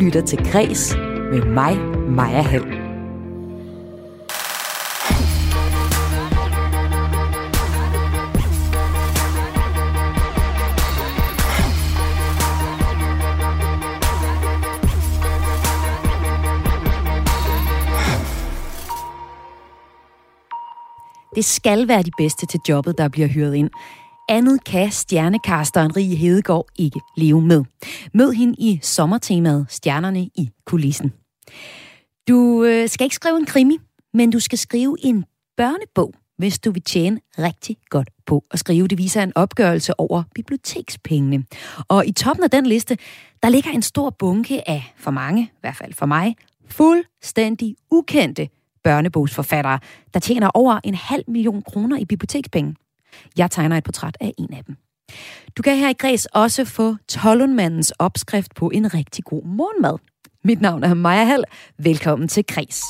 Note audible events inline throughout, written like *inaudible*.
lytter til Græs med mig, Maja Hall. Det skal være de bedste til jobbet, der bliver hyret ind. Andet kan stjernekasteren Rie Hedegaard ikke leve med. Mød hende i sommertemaet Stjernerne i kulissen. Du øh, skal ikke skrive en krimi, men du skal skrive en børnebog, hvis du vil tjene rigtig godt på at skrive. Det viser en opgørelse over bibliotekspengene. Og i toppen af den liste, der ligger en stor bunke af, for mange, i hvert fald for mig, fuldstændig ukendte børnebogsforfattere, der tjener over en halv million kroner i bibliotekspenge. Jeg tegner et portræt af en af dem. Du kan her i Græs også få Tollundmandens opskrift på en rigtig god morgenmad. Mit navn er Maja Hall. Velkommen til Græs.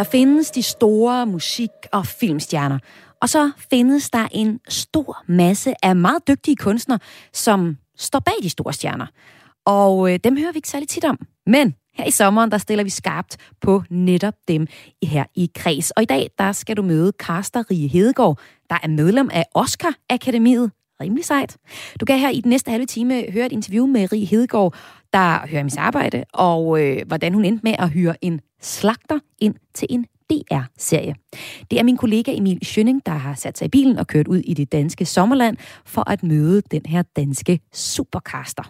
Der findes de store musik- og filmstjerner, og så findes der en stor masse af meget dygtige kunstnere, som står bag de store stjerner. Og øh, dem hører vi ikke særlig tit om. Men her i sommeren, der stiller vi skarpt på netop dem her i Kreds. Og i dag, der skal du møde Karster Rie Hedegaard, der er medlem af Oscar Akademiet. Rimelig sejt. Du kan her i den næste halve time høre et interview med Rie Hedegaard, der hører om sit arbejde, og øh, hvordan hun endte med at hyre en slagter ind til en DR-serie. Det er min kollega Emil Schønning, der har sat sig i bilen og kørt ud i det danske sommerland for at møde den her danske supercaster.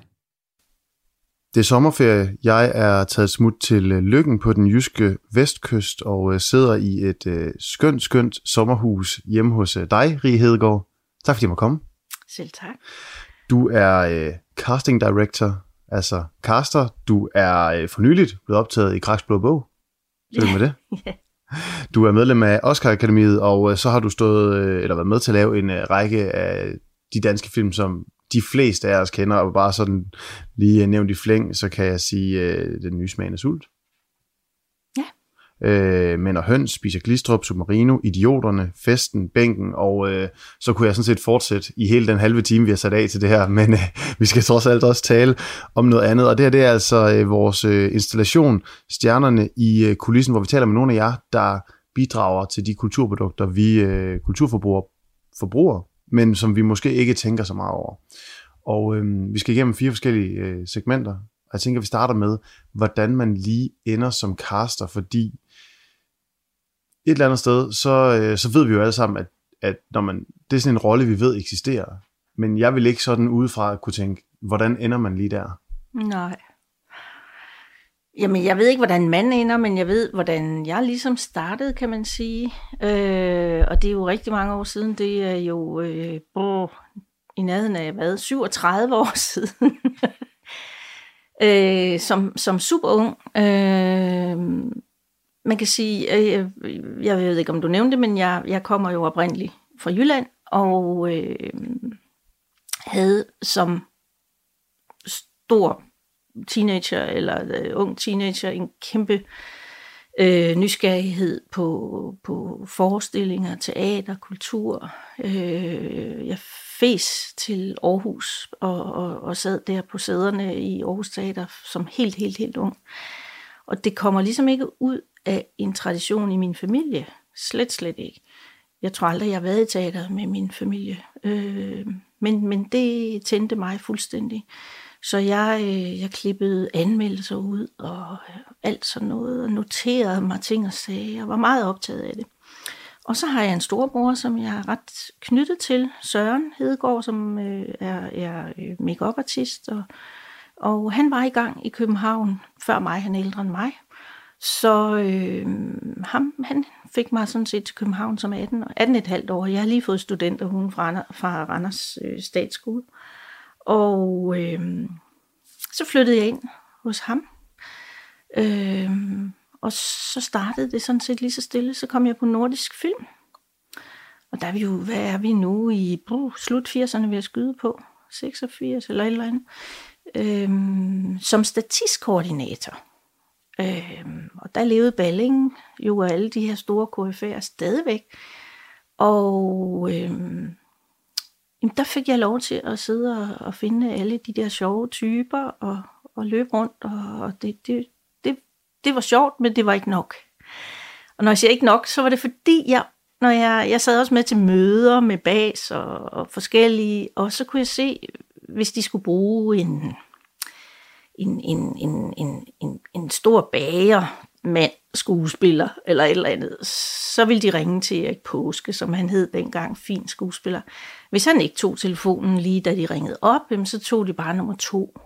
Det er sommerferie. Jeg er taget smut til øh, Lykken på den jyske vestkyst og øh, sidder i et øh, skønt, skønt sommerhus hjemme hos dig, Rie Hedegaard. Tak fordi jeg må komme. Selv tak. Du er øh, casting director, altså caster. Du er øh, for nyligt blevet optaget i Kraks Blå Bog. Så med det. *laughs* ja. Du er medlem af Oscar Akademiet, og øh, så har du stået øh, eller været med til at lave en øh, række af de danske film, som de fleste af os kender, og bare sådan lige nævnt i flæng, så kan jeg sige Den nye smagende sult. Øh, Men og Høns, Spiser Glistrup, Submarino, Idioterne, Festen, Bænken, og øh, så kunne jeg sådan set fortsætte i hele den halve time, vi har sat af til det her, *laughs* men øh, vi skal trods alt også tale om noget andet, og det her det er altså øh, vores øh, installation, Stjernerne i øh, kulissen, hvor vi taler med nogle af jer, der bidrager til de kulturprodukter, vi øh, kulturforbrugere forbruger, men som vi måske ikke tænker så meget over. Og øh, vi skal igennem fire forskellige øh, segmenter, og jeg tænker, at vi starter med, hvordan man lige ender som caster, fordi et eller andet sted, så, øh, så ved vi jo alle sammen, at, at når man, det er sådan en rolle, vi ved eksisterer. Men jeg vil ikke sådan udefra kunne tænke, hvordan ender man lige der? Nej. Jamen, jeg ved ikke, hvordan man ender, men jeg ved, hvordan jeg ligesom startede, kan man sige. Øh, og det er jo rigtig mange år siden. Det er jo øh, brug, i nærheden af, hvad, 37 år *laughs* siden. øh, som, som super ung. Øh, man kan sige, øh, øh, jeg ved ikke, om du nævnte det, men jeg, jeg kommer jo oprindeligt fra Jylland, og øh, havde som stor teenager, eller øh, ung teenager, en kæmpe øh, nysgerrighed på, på forestillinger, teater, kultur. Øh, jeg fes til Aarhus og, og, og sad der på sæderne i Aarhus Teater som helt, helt, helt ung. Og det kommer ligesom ikke ud af en tradition i min familie. Slet, slet ikke. Jeg tror aldrig, jeg har været i teater med min familie. Øh, men, men det tændte mig fuldstændig. Så jeg, øh, jeg klippede anmeldelser ud og øh, alt sådan noget, og noterede mig ting og sager, og var meget optaget af det. Og så har jeg en storebror, som jeg er ret knyttet til, Søren Hedegaard, som øh, er, er øh, make-up-artist, og, og han var i gang i København før mig, han er ældre end mig. Så øh, ham, han fik mig sådan set til København som 18, 18,5 år. Jeg har lige fået studenterhuen fra, fra Randers øh, Statsskole. Og øh, så flyttede jeg ind hos ham. Øh, og så startede det sådan set lige så stille. Så kom jeg på nordisk film. Og der er vi jo, hvad er vi nu i bruh, slut 80'erne ved at skyde på? 86 eller et eller andet. øh, som statistkoordinator. Øh, og der levede Balling jo og alle de her store KF'er stadigvæk. Og øh, jamen, der fik jeg lov til at sidde og, og finde alle de der sjove typer og, og løbe rundt. Og, og det, det, det, det var sjovt, men det var ikke nok. Og når jeg siger ikke nok, så var det fordi, jeg, når jeg, jeg sad også med til møder med bas og, og forskellige, og så kunne jeg se, hvis de skulle bruge en, en, en, en, en, en, en stor bager, mand, skuespiller eller et eller andet, så ville de ringe til Erik Påske, som han hed dengang, fin skuespiller. Hvis han ikke tog telefonen lige da de ringede op, så tog de bare nummer to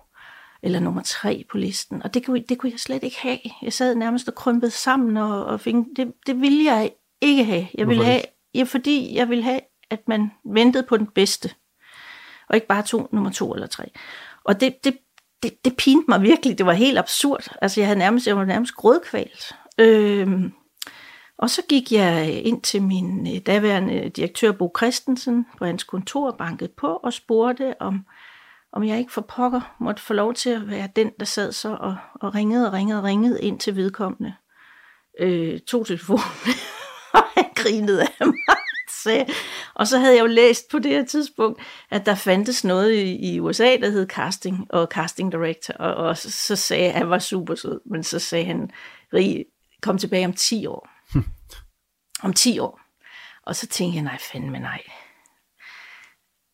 eller nummer tre på listen. Og det kunne, det kunne jeg slet ikke have. Jeg sad nærmest og krympede sammen, og, og fik, det, det ville jeg ikke have. Jeg ville have, ja, fordi jeg ville have, at man ventede på den bedste, og ikke bare tog nummer to eller tre. Og det, det, det, det pinte mig virkelig. Det var helt absurd. Altså, jeg, havde nærmest, jeg var nærmest grådkvalt. Øhm, og så gik jeg ind til min øh, daværende direktør Bo Christensen på hans kontor, banket på og spurgte, om, om jeg ikke for pokker måtte få lov til at være den, der sad så og, og ringede og ringede og ringede ind til vedkommende. Øh, to telefoner, *laughs* og han grinede af mig. Og så havde jeg jo læst på det her tidspunkt, at der fandtes noget i, i USA, der hed casting og casting director, og, og så, så sagde han var super sød, men så sagde han, Rig, kom tilbage om 10 år. *laughs* om 10 år. Og så tænkte jeg, nej fandme nej.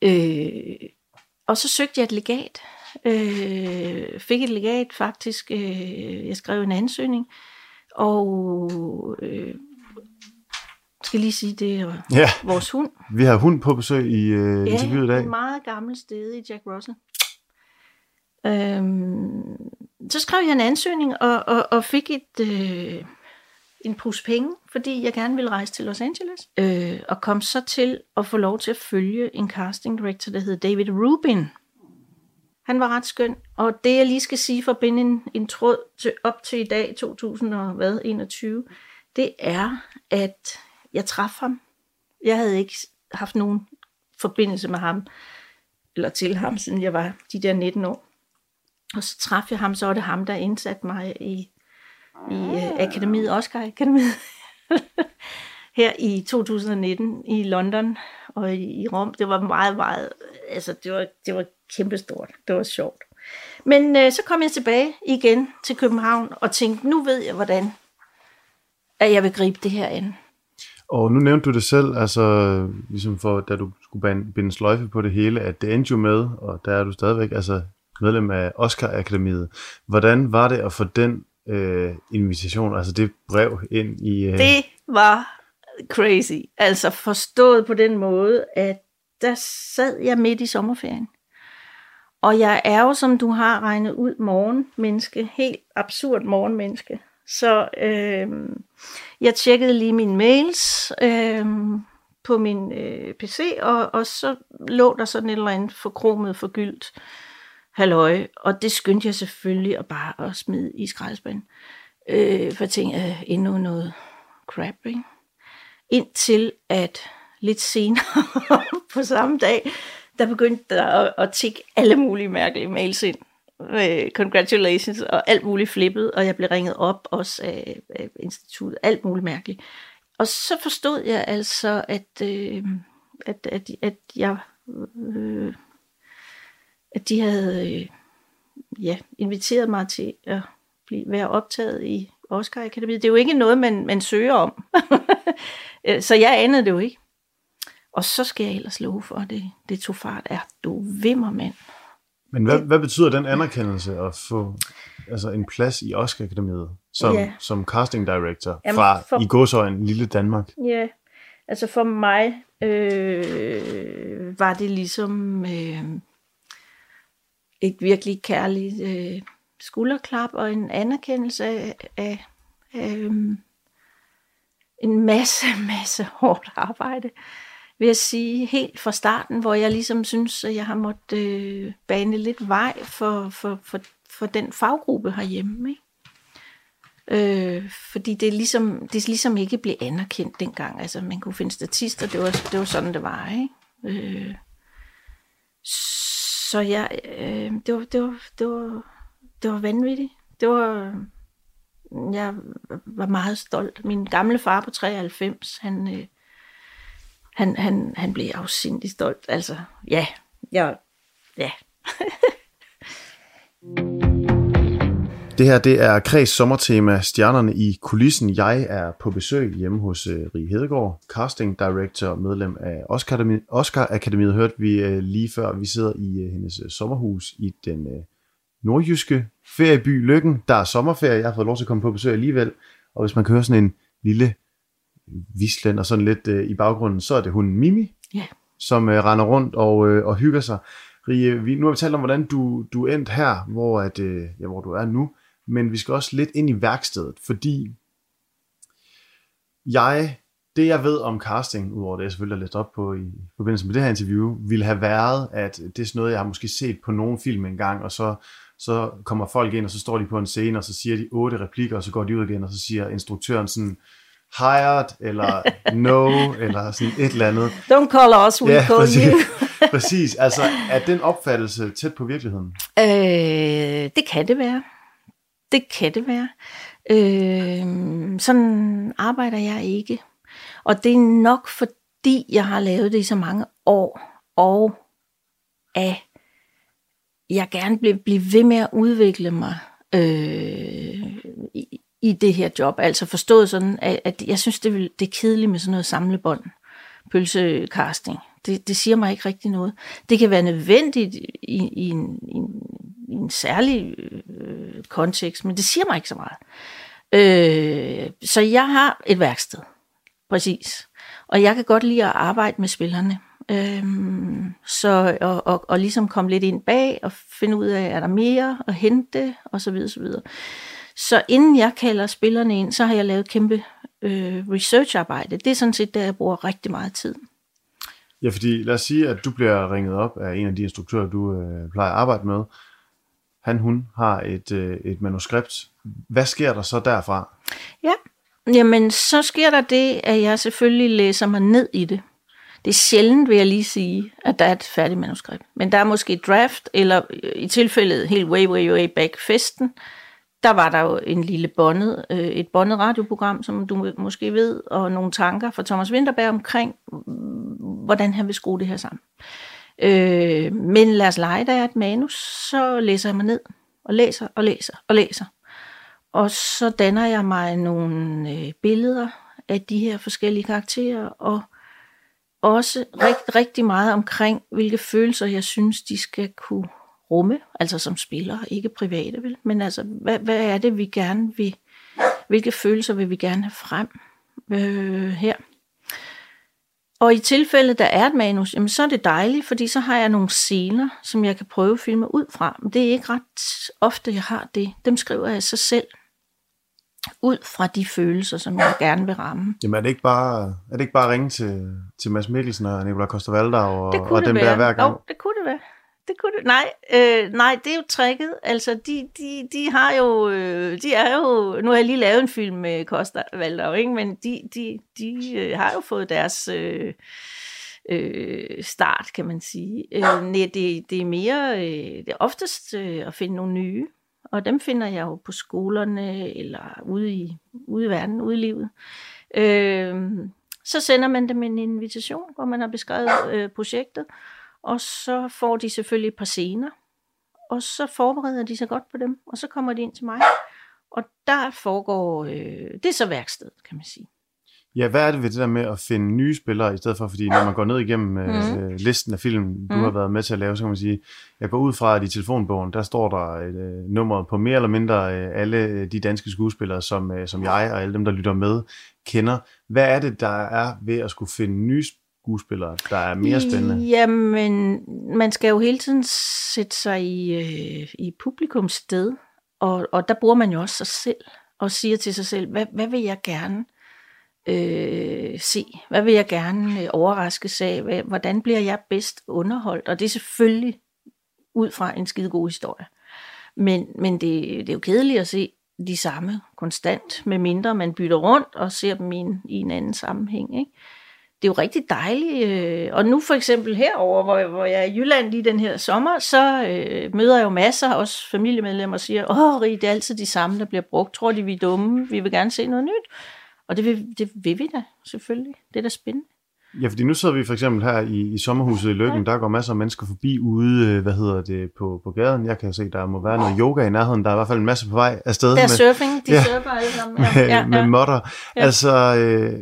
Øh, og så søgte jeg et legat. Øh, fik et legat faktisk. Øh, jeg skrev en ansøgning. Og øh, skal lige sige, det er ja. vores hund. Vi har hund på besøg i øh, ja, interviewet i dag. Ja, en meget gammel sted i Jack Russell. Øhm, så skrev jeg en ansøgning og, og, og fik et, øh, en pus penge, fordi jeg gerne ville rejse til Los Angeles. Øh, og kom så til at få lov til at følge en casting director, der hed David Rubin. Han var ret skøn, og det jeg lige skal sige for at binde en, en tråd til, op til i dag, 2021, det er, at jeg traf ham. Jeg havde ikke haft nogen forbindelse med ham, eller til ham, siden jeg var de der 19 år. Og så traf jeg ham, så var det ham, der indsatte mig i, i uh, akademiet, Oscar Akademiet, *laughs* her i 2019 i London og i, i Rom. Det var meget, meget, altså det var, det var kæmpestort. Det var sjovt. Men uh, så kom jeg tilbage igen til København og tænkte, nu ved jeg, hvordan at jeg vil gribe det her an. Og nu nævnte du det selv, altså ligesom for, da du skulle binde sløjfe på det hele, at det endte jo med, og der er du stadigvæk altså medlem af Oscar Akademiet. Hvordan var det at få den øh, invitation, altså det brev ind i... Øh... Det var crazy. Altså forstået på den måde, at der sad jeg midt i sommerferien. Og jeg er jo, som du har regnet ud, morgenmenneske. Helt absurd morgenmenneske. Så øh, jeg tjekkede lige mine mails øh, på min øh, PC, og, og så lå der sådan et eller andet forkromet, forgyldt halløj, og det skyndte jeg selvfølgelig at bare at smide i skraldespanden. Øh, for jeg tænkte, øh, endnu noget crap, ikke? Indtil at lidt senere *laughs* på samme dag, der begyndte der at, at tikke alle mulige mærkelige mails ind øh, congratulations og alt muligt flippet, og jeg blev ringet op også af, af instituttet, alt muligt mærkeligt. Og så forstod jeg altså, at, øh, at, at, at jeg, øh, at de havde øh, ja, inviteret mig til at blive, være optaget i Oscar Akademiet. Det er jo ikke noget, man, man søger om. *laughs* så jeg anede det jo ikke. Og så skal jeg ellers love for, at det, det tog fart. Er du vimmer, mand. Men hvad, hvad betyder den anerkendelse at få altså en plads i Oscar Akademiet som, ja. som casting director Jamen, fra for, i godsøjen lille Danmark? Ja, altså for mig øh, var det ligesom øh, et virkelig kærligt øh, skulderklap og en anerkendelse af, af, øh, en masse, *laughs* masse hårdt arbejde vil jeg sige, helt fra starten, hvor jeg ligesom synes, at jeg har måttet øh, bane lidt vej for, for, for, for den faggruppe herhjemme. Ikke? Øh, fordi det er, ligesom, det ligesom ikke blev anerkendt dengang. Altså, man kunne finde statister, det var, det var sådan, det var. Ikke? Øh, så jeg, øh, det, var, det, var, det, var, det var vanvittigt. Det var, jeg var meget stolt. Min gamle far på 93, han, øh, han, han, han blev afsindig stolt. Altså, ja, jeg, ja. *laughs* Det her, det er Kreds sommertema Stjernerne i kulissen. Jeg er på besøg hjemme hos uh, Rie Hedegaard, casting director, medlem af Oscar, Akademi, Oscar Akademiet, hørte vi uh, lige før. Vi sidder i uh, hendes uh, sommerhus i den uh, nordjyske ferieby Lykken. Der er sommerferie, jeg har fået lov til at komme på besøg alligevel. Og hvis man kan høre sådan en lille vislen og sådan lidt uh, i baggrunden, så er det hun Mimi, Ja. som uh, render rundt og, uh, og hygger sig. Rie, vi, nu har vi talt om, hvordan du, du er endt her, hvor, at, uh, ja, hvor du er nu men vi skal også lidt ind i værkstedet, fordi jeg, det jeg ved om casting, udover det jeg selvfølgelig har læst op på i forbindelse med det her interview, ville have været, at det er sådan noget, jeg har måske set på nogle film engang, og så, så kommer folk ind, og så står de på en scene, og så siger de otte replikker, og så går de ud igen, og så siger instruktøren sådan, hired, eller no, *laughs* eller sådan et eller andet. Don't call us, we Ja, call præcis. you. *laughs* Præcis, altså er den opfattelse tæt på virkeligheden? Øh, det kan det være. Det kan det være. Øh, sådan arbejder jeg ikke. Og det er nok fordi, jeg har lavet det i så mange år, og at jeg gerne vil blive ved med at udvikle mig øh, i, i det her job. Altså forstået sådan, at, at jeg synes, det, vil, det er kedeligt med sådan noget samlebånd, pølsecasting. Det, det siger mig ikke rigtig noget. Det kan være nødvendigt i, i, en, i, en, i en særlig øh, kontekst, men det siger mig ikke så meget. Øh, så jeg har et værksted, præcis. Og jeg kan godt lide at arbejde med spillerne. Øhm, så og, og, og ligesom komme lidt ind bag og finde ud af, er der mere at hente, og så videre, så videre. Så inden jeg kalder spillerne ind, så har jeg lavet kæmpe øh, researcharbejde. Det er sådan set der, jeg bruger rigtig meget tid. Ja, fordi lad os sige, at du bliver ringet op af en af de instruktører, du øh, plejer at arbejde med. Han, hun har et, øh, et manuskript. Hvad sker der så derfra? Ja, jamen så sker der det, at jeg selvfølgelig læser mig ned i det. Det er sjældent, vil jeg lige sige, at der er et færdigt manuskript. Men der er måske et draft, eller i tilfældet helt way, way, way back festen, der var der jo en lille bondet, øh, et bondet radioprogram, som du måske ved, og nogle tanker fra Thomas Winterberg omkring, mm, hvordan han vil skrue det her sammen. Øh, men lad os lege, der er et manus, så læser jeg mig ned, og læser, og læser, og læser. Og så danner jeg mig nogle øh, billeder af de her forskellige karakterer, og også rigt, rigtig meget omkring, hvilke følelser jeg synes, de skal kunne rumme, altså som spiller, ikke private, vel? men altså, hvad, hvad er det, vi gerne vil, hvilke følelser vil vi gerne have frem øh, her? Og i tilfælde, der er et manus, jamen så er det dejligt, fordi så har jeg nogle scener, som jeg kan prøve at filme ud fra. Men det er ikke ret ofte, jeg har det. Dem skriver jeg så selv ud fra de følelser, som jeg gerne vil ramme. Jamen er det ikke bare, er det ikke bare at ringe til, til Mads Mikkelsen og Nicolai koster og, og dem være. der hver gang? Jo, det kunne det være. Det kunne det. Nej, øh, nej, det er jo tricket. Altså, de, de, de har jo, øh, de er jo, nu har jeg lige lavet en film med Costa Valdau, ikke? men de, de, de øh, har jo fået deres øh, øh, start, kan man sige. Øh, nej, det, det er mere, øh, det er oftest øh, at finde nogle nye, og dem finder jeg jo på skolerne, eller ude i, ude i verden, ude i livet. Øh, så sender man dem en invitation, hvor man har beskrevet øh, projektet, og så får de selvfølgelig et par scener, og så forbereder de sig godt på dem, og så kommer de ind til mig. Og der foregår, øh, det er så værkstedet, kan man sige. Ja, hvad er det ved det der med at finde nye spillere, i stedet for, fordi når man går ned igennem mm. øh, listen af film, du mm. har været med til at lave, så kan man sige, jeg går ud fra, at i telefonbogen, der står der et øh, nummer på mere eller mindre øh, alle de danske skuespillere, som, øh, som jeg og alle dem, der lytter med, kender. Hvad er det, der er ved at skulle finde nye skuespillere, der er mere spændende? Jamen, man skal jo hele tiden sætte sig i, øh, i publikums sted, og, og der bruger man jo også sig selv, og siger til sig selv, hvad, hvad vil jeg gerne øh, se? Hvad vil jeg gerne øh, overraskes af? Hvordan bliver jeg bedst underholdt? Og det er selvfølgelig ud fra en skide god historie. Men, men det, det er jo kedeligt at se de samme konstant, med mindre man bytter rundt og ser dem i en, i en anden sammenhæng. Ikke? Det er jo rigtig dejligt. Øh, og nu for eksempel herover, hvor, hvor jeg er i Jylland lige den her sommer, så øh, møder jeg jo masser, også familiemedlemmer, og siger, åh, Rie, det er altid de samme, der bliver brugt. Tror de, vi er dumme? Vi vil gerne se noget nyt. Og det vil, det vil vi da, selvfølgelig. Det er da spændende. Ja, fordi nu sidder vi for eksempel her i, i sommerhuset i Løkken, ja. der går masser af mennesker forbi ude, øh, hvad hedder det, på, på gaden. Jeg kan se, der må være noget yoga i nærheden. Der er i hvert fald en masse på vej afsted. Der er med, surfing, de ja, surfer alle sammen. Ja, *laughs* med, ja, med modder. Ja. Altså, øh,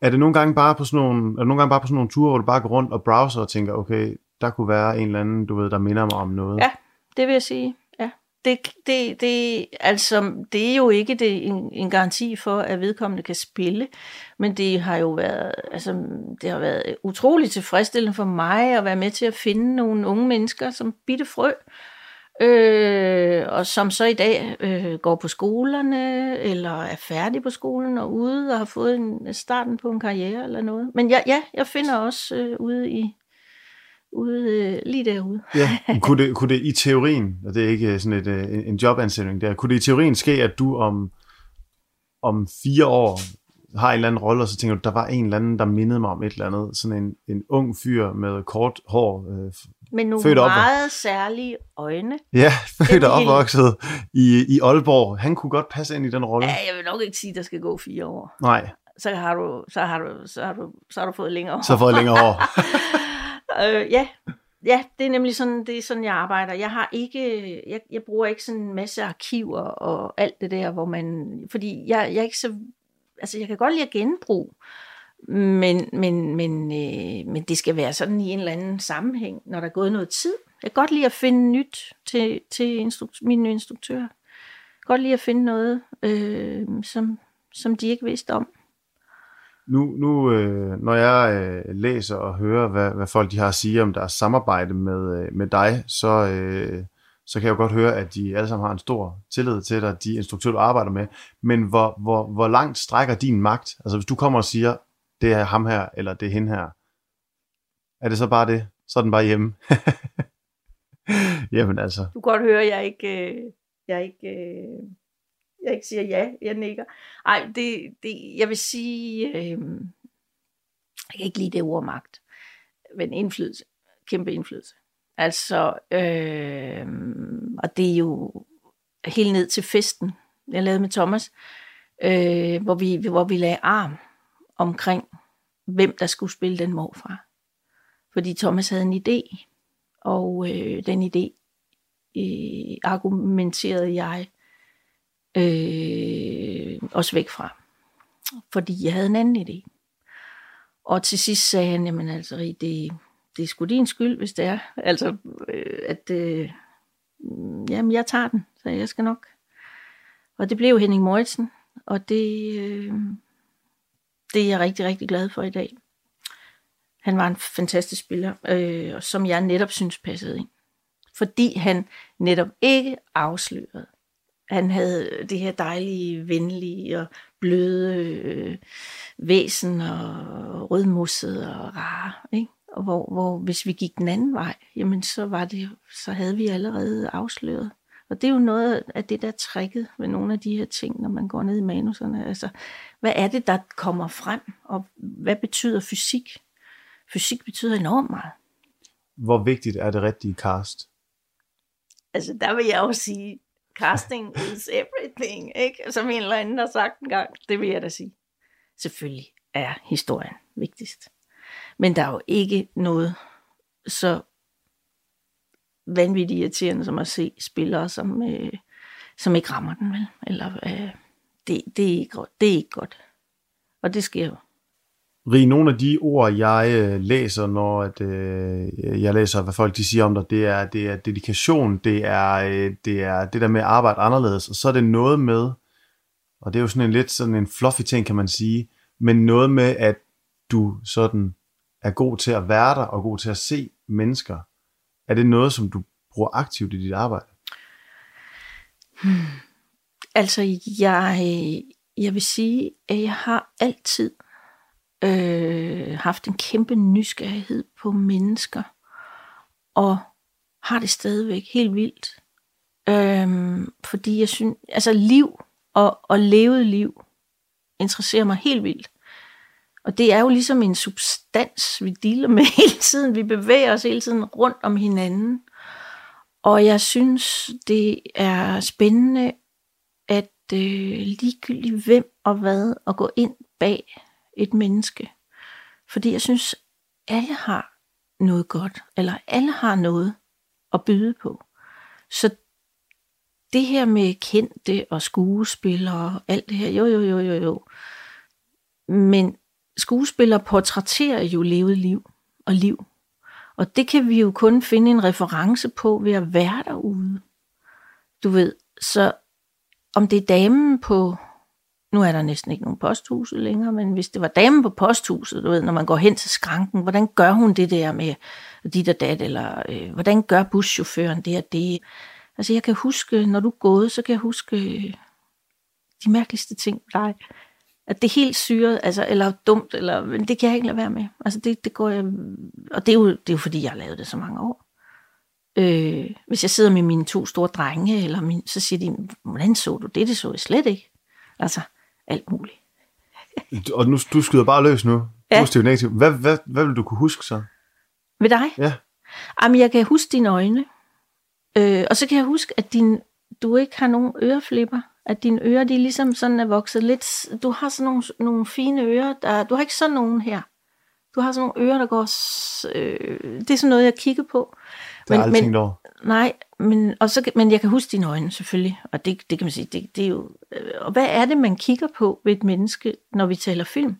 er det nogle gange bare på sådan nogle, er det nogle gange bare på sådan nogle ture, hvor du bare går rundt og browser og tænker, okay, der kunne være en eller anden, du ved, der minder mig om noget? Ja, det vil jeg sige Ja. det, det, det, altså, det er jo ikke det, en, en garanti for, at vedkommende kan spille, men det har jo været, altså, det har været utroligt tilfredsstillende for mig at være med til at finde nogle unge mennesker, som bitte frø, øh, og som så i dag øh, går på skolerne, eller er færdige på skolen og ude og har fået en, starten på en karriere eller noget. Men ja, ja jeg finder også øh, ude i, ude, øh, lige derude. ja, kunne *laughs* det, kunne det i teorien, og det er ikke sådan et, øh, en jobansætning der, kunne det i teorien ske, at du om, om fire år har en eller anden rolle, og så tænker du, der var en eller anden, der mindede mig om et eller andet, sådan en, en ung fyr med kort hår, øh, med nogle født meget op, særlige øjne. Ja, født og opvokset i, i Aalborg. Han kunne godt passe ind i den rolle. Ja, jeg vil nok ikke sige, at der skal gå fire år. Nej. Så har du, så har du, så har du, så har du fået længere hår. Så har fået længere hår. *laughs* øh, ja, ja, det er nemlig sådan, det er sådan, jeg arbejder. Jeg har ikke, jeg, jeg bruger ikke sådan en masse arkiver og alt det der, hvor man, fordi jeg, jeg er ikke så, altså jeg kan godt lide at genbruge, men, men, men, øh, men det skal være sådan i en eller anden sammenhæng, når der er gået noget tid. Jeg kan godt lide at finde nyt til, til instruk- mine instruktører. Jeg kan godt lide at finde noget, øh, som, som de ikke vidste om. Nu, nu øh, når jeg øh, læser og hører, hvad, hvad folk de har at sige om deres samarbejde med, øh, med dig, så, øh, så kan jeg jo godt høre, at de alle sammen har en stor tillid til dig, de instruktører, du arbejder med. Men hvor, hvor, hvor langt strækker din magt? Altså hvis du kommer og siger, det er ham her, eller det er hende her, er det så bare det? Så er den bare hjemme. *laughs* Jamen altså. Du kan godt høre, jeg ikke, øh, jeg ikke øh, jeg ikke siger ja, jeg nikker. Ej, det, det, jeg vil sige, øh, jeg kan ikke lide det ord magt, men indflydelse, kæmpe indflydelse. Altså, øh, og det er jo helt ned til festen, jeg lavede med Thomas, øh, hvor, vi, hvor vi lagde arm omkring, hvem der skulle spille den morfar. Fordi Thomas havde en idé, og øh, den idé øh, argumenterede jeg øh, også væk fra. Fordi jeg havde en anden idé. Og til sidst sagde han, jamen altså, det, det er sgu din skyld, hvis det er. Altså, øh, at, øh, jamen jeg tager den, så jeg skal nok. Og det blev Henning Møjtsen, og det, øh, det er jeg rigtig, rigtig glad for i dag. Han var en fantastisk spiller, øh, som jeg netop synes passede ind. Fordi han netop ikke afslørede han havde det her dejlige, venlige og bløde øh, væsen og rødmusset og rare, ikke? Og hvor, hvor hvis vi gik den anden vej, jamen så var det, så havde vi allerede afsløret. Og det er jo noget af det, der trækket ved nogle af de her ting, når man går ned i manuserne. Altså, hvad er det, der kommer frem, og hvad betyder fysik? Fysik betyder enormt meget. Hvor vigtigt er det rigtige cast? Altså, der vil jeg jo sige, casting is everything, ikke? Som en eller anden har sagt en gang. Det vil jeg da sige. Selvfølgelig er historien vigtigst. Men der er jo ikke noget så vanvittigt irriterende som at se spillere, som, øh, som ikke rammer den, vel? Eller, øh, det, det, er ikke, det er ikke godt. Og det sker jo. Rig, nogle af de ord, jeg øh, læser, når at, øh, jeg læser, hvad folk de siger om dig, det er, det er dedikation, det er, øh, det er det der med at arbejde anderledes, og så er det noget med, og det er jo sådan en lidt sådan en fluffy ting, kan man sige, men noget med, at du sådan er god til at være der, og god til at se mennesker. Er det noget, som du bruger aktivt i dit arbejde? Hmm. Altså, jeg, jeg vil sige, at jeg har altid øh, haft en kæmpe nysgerrighed på mennesker, og har det stadigvæk helt vildt. Øh, fordi jeg synes, altså liv og, og levet liv interesserer mig helt vildt. Og det er jo ligesom en substans dans, vi dealer med *laughs* hele tiden. Vi bevæger os hele tiden rundt om hinanden. Og jeg synes, det er spændende, at øh, ligegyldigt hvem og hvad, at gå ind bag et menneske. Fordi jeg synes, alle har noget godt, eller alle har noget at byde på. Så det her med kendte og skuespillere og alt det her, jo, jo, jo, jo, jo. Men skuespillere portrætterer jo levet liv og liv. Og det kan vi jo kun finde en reference på ved at være derude. Du ved, så om det er damen på, nu er der næsten ikke nogen posthuse længere, men hvis det var damen på posthuset, du ved, når man går hen til skranken, hvordan gør hun det der med dit og dat, eller øh, hvordan gør buschaufføren det og det? Altså jeg kan huske, når du er gået, så kan jeg huske øh, de mærkeligste ting for dig. At det er helt syret, altså, eller dumt, eller, men det kan jeg ikke lade være med. Altså det, det går jeg, og det er, jo, det er jo fordi, jeg har lavet det så mange år. Øh, hvis jeg sidder med mine to store drenge, eller min, så siger de, hvordan så du det? Det så jeg slet ikke. Altså, alt muligt. *laughs* og nu, du skyder bare løs nu. Ja. Positivt negativt. Hvad, hvad, hvad vil du kunne huske så? Ved dig? Ja. Jamen, jeg kan huske dine øjne. Øh, og så kan jeg huske, at din, du ikke har nogen øreflipper. At dine ører, de ligesom sådan er vokset lidt... Du har sådan nogle, nogle fine ører. Der, du har ikke sådan nogen her. Du har sådan nogle ører, der går... Øh, det er sådan noget, jeg kigger på. Det har jeg aldrig tænkt over. Nej, men, og så, men jeg kan huske dine øjne selvfølgelig. Og det, det kan man sige, det, det er jo... Øh, og hvad er det, man kigger på ved et menneske, når vi taler film?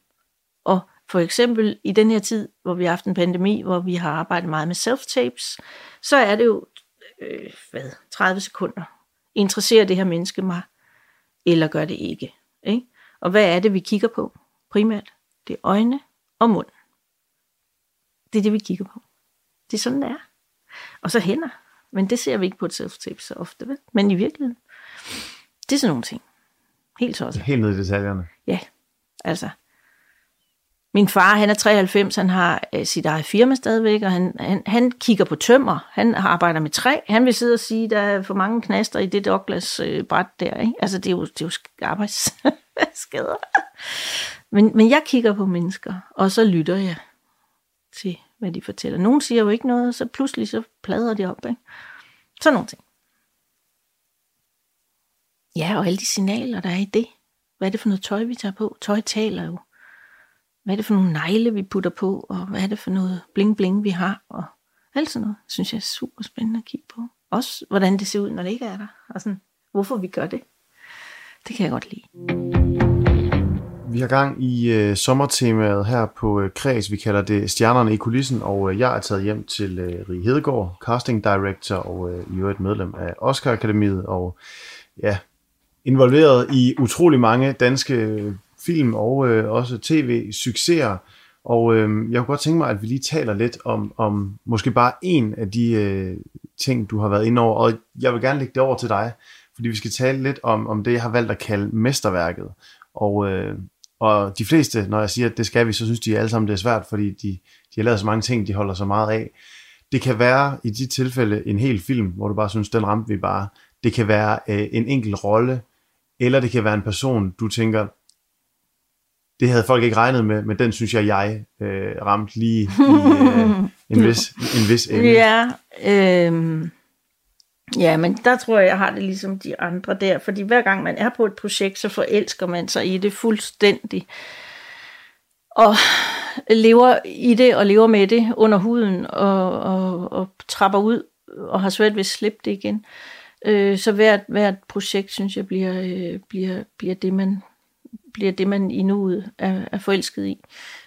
Og for eksempel i den her tid, hvor vi har haft en pandemi, hvor vi har arbejdet meget med self-tapes, så er det jo øh, hvad, 30 sekunder. Interesserer det her menneske mig, eller gør det ikke? ikke? Og hvad er det, vi kigger på primært? Det er øjne og mund. Det er det, vi kigger på. Det er sådan, det er. Og så hænder. Men det ser vi ikke på et self-tape så ofte, vel? Men i virkeligheden, det er sådan nogle ting. Helt så også. Helt ned i detaljerne. Ja, altså. Min far, han er 93, han har øh, sit eget firma stadigvæk, og han, han, han kigger på tømmer. Han arbejder med træ. Han vil sidde og sige, at der er for mange knaster i det Douglas øh, bræt der. Ikke? Altså, det er jo, det er jo arbejdsskader. *laughs* men, men jeg kigger på mennesker, og så lytter jeg til, hvad de fortæller. Nogen siger jo ikke noget, og så pludselig så plader de op. Ikke? Sådan nogle ting. Ja, og alle de signaler, der er i det. Hvad er det for noget tøj, vi tager på? Tøj taler jo. Hvad er det for nogle negle, vi putter på? Og hvad er det for noget bling-bling, vi har? Og alt sådan noget, synes jeg er super spændende at kigge på. Også hvordan det ser ud, når det ikke er der. Og sådan, hvorfor vi gør det. Det kan jeg godt lide. Vi har gang i øh, sommertemaet her på øh, Kreds. Vi kalder det Stjernerne i kulissen, og øh, jeg er taget hjem til øh, Rie Hedegaard, casting director og øh, i øvrigt medlem af Oscar Akademiet, og ja, involveret i utrolig mange danske øh, film og øh, også tv-succeser. Og øh, jeg kunne godt tænke mig, at vi lige taler lidt om, om måske bare en af de øh, ting, du har været inde over. Og jeg vil gerne lægge det over til dig, fordi vi skal tale lidt om, om det, jeg har valgt at kalde mesterværket. Og, øh, og de fleste, når jeg siger, at det skal vi, så synes de alle sammen, det er svært, fordi de, de har lavet så mange ting, de holder så meget af. Det kan være i de tilfælde en hel film, hvor du bare synes, den ramte vi bare. Det kan være øh, en enkelt rolle, eller det kan være en person, du tænker, det havde folk ikke regnet med, men den synes jeg, jeg øh, ramte lige i øh, *laughs* en, vis, en vis ende. Ja, øh, ja, men der tror jeg, jeg har det ligesom de andre der, fordi hver gang man er på et projekt, så forelsker man sig i det fuldstændig. Og lever i det og lever med det under huden og, og, og trapper ud og har svært ved at slippe det igen. Øh, så hvert, hvert projekt, synes jeg, bliver, øh, bliver, bliver det, man bliver det, man i nuet er, er forelsket i.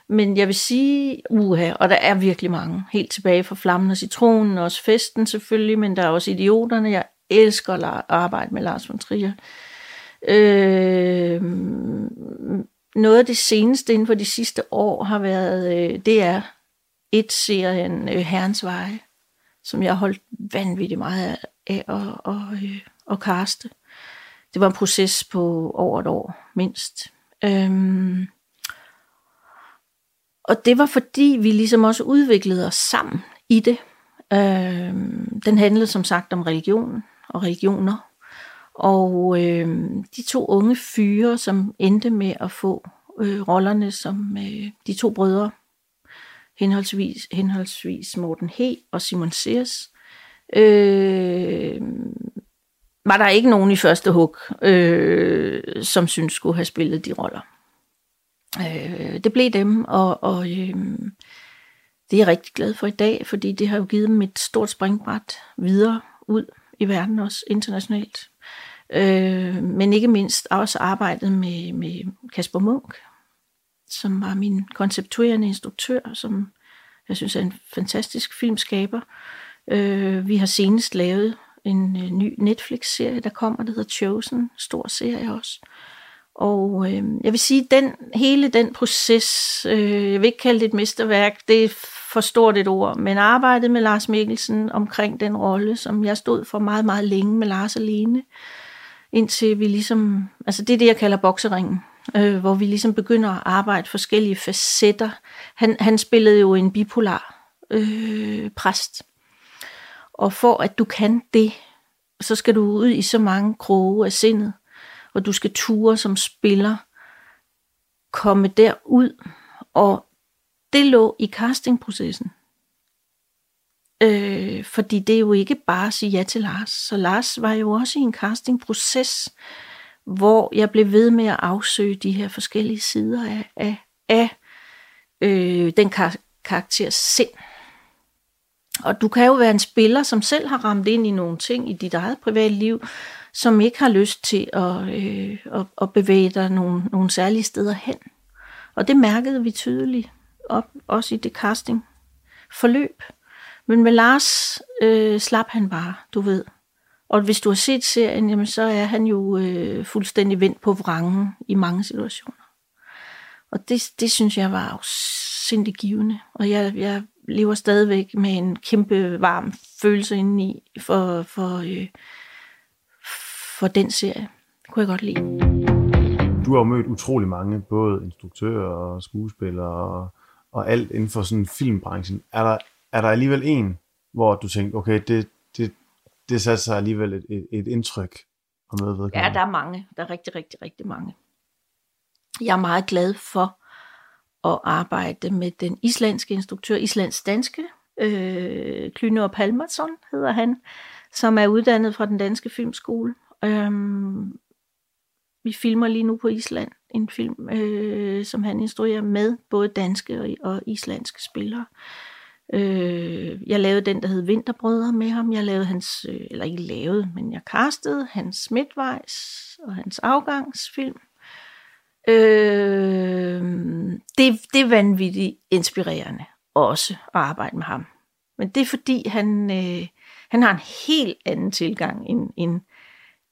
Men jeg vil sige, uha, og der er virkelig mange. Helt tilbage fra Flammen og Citronen, også Festen selvfølgelig, men der er også Idioterne. Jeg elsker at arbejde med Lars von Trier. Øh, noget af det seneste inden for de sidste år har været, øh, det er et serien øh, Herrens Veje, som jeg har holdt vanvittigt meget af at, at, at, at kaste. Det var en proces på over et år, mindst. Øhm, og det var fordi, vi ligesom også udviklede os sammen i det. Øhm, den handlede som sagt om religion og religioner. Og øhm, de to unge fyre, som endte med at få øh, rollerne som øh, de to brødre, henholdsvis, henholdsvis Morten He og Simon Sears. Øh, var der ikke nogen i første hug, øh, som synes skulle have spillet de roller. Øh, det blev dem, og, og øh, det er jeg rigtig glad for i dag, fordi det har jo givet dem et stort springbræt videre ud i verden, også internationalt. Øh, men ikke mindst også arbejdet med, med Kasper Munk, som var min konceptuerende instruktør, som jeg synes er en fantastisk filmskaber. Øh, vi har senest lavet en øh, ny Netflix-serie, der kommer, der hedder Chosen, stor serie også. Og øh, jeg vil sige, den hele den proces, øh, jeg vil ikke kalde det et mesterværk, det er for stort et ord, men arbejdet med Lars Mikkelsen omkring den rolle, som jeg stod for meget, meget længe med Lars alene, indtil vi ligesom, altså det er det, jeg kalder bokseringen, øh, hvor vi ligesom begynder at arbejde forskellige facetter. Han, han spillede jo en bipolar øh, præst, og for at du kan det, så skal du ud i så mange kroge af sindet, og du skal ture som spiller, komme derud, og det lå i castingprocessen. Øh, fordi det er jo ikke bare at sige ja til Lars. Så Lars var jo også i en castingproces, hvor jeg blev ved med at afsøge de her forskellige sider af, af, af øh, den kar- karakters sind. Og du kan jo være en spiller, som selv har ramt ind i nogle ting i dit eget private liv, som ikke har lyst til at, øh, at, at bevæge dig nogle, nogle særlige steder hen. Og det mærkede vi tydeligt, op, også i det casting forløb. Men med Lars øh, slap han bare, du ved. Og hvis du har set serien, jamen, så er han jo øh, fuldstændig vendt på vrangen i mange situationer. Og det, det synes jeg var sindssygt givende. Og jeg, jeg lever stadigvæk med en kæmpe varm følelse indeni for, for, øh, for den serie. Det kunne jeg godt lide. Du har jo mødt utrolig mange, både instruktører og skuespillere og, og alt inden for sådan filmbranchen. Er der, er der alligevel en, hvor du tænkte, okay, det, det, det satte sig alligevel et, et, et indtryk at møde vedkommende? Ja, der er mange. Der er rigtig, rigtig, rigtig mange. Jeg er meget glad for at arbejde med den islandske instruktør, islands danske, øh, Klynor Palmerson hedder han, som er uddannet fra den danske filmskole. Øhm, vi filmer lige nu på Island en film, øh, som han instruerer med både danske og, og islandske spillere. Øh, jeg lavede den, der hed Vinterbrødre med ham. Jeg lavede hans, øh, eller ikke lavede, men jeg castede hans midtvejs og hans afgangsfilm. Øh, det, det er vanvittigt inspirerende også at arbejde med ham. Men det er fordi, han, øh, han har en helt anden tilgang end, end,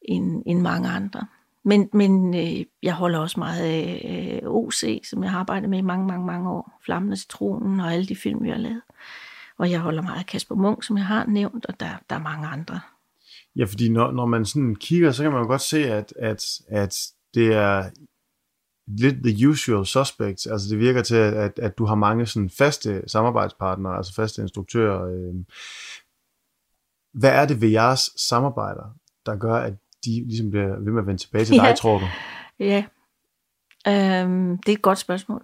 end, end mange andre. Men, men øh, jeg holder også meget af øh, OC, som jeg har arbejdet med i mange, mange, mange år. Flammen og Citronen og alle de film, vi har lavet. Og jeg holder meget af Kasper Munk, som jeg har nævnt, og der, der er mange andre. Ja, fordi når, når man sådan kigger, så kan man jo godt se, at, at, at det er lidt the usual suspects. Altså det virker til, at, at du har mange sådan faste samarbejdspartnere, altså faste instruktører. Øh. Hvad er det ved jeres samarbejder, der gør, at de ligesom bliver ved med at vende tilbage til *laughs* ja. dig, tror du? Ja, øhm, det er et godt spørgsmål.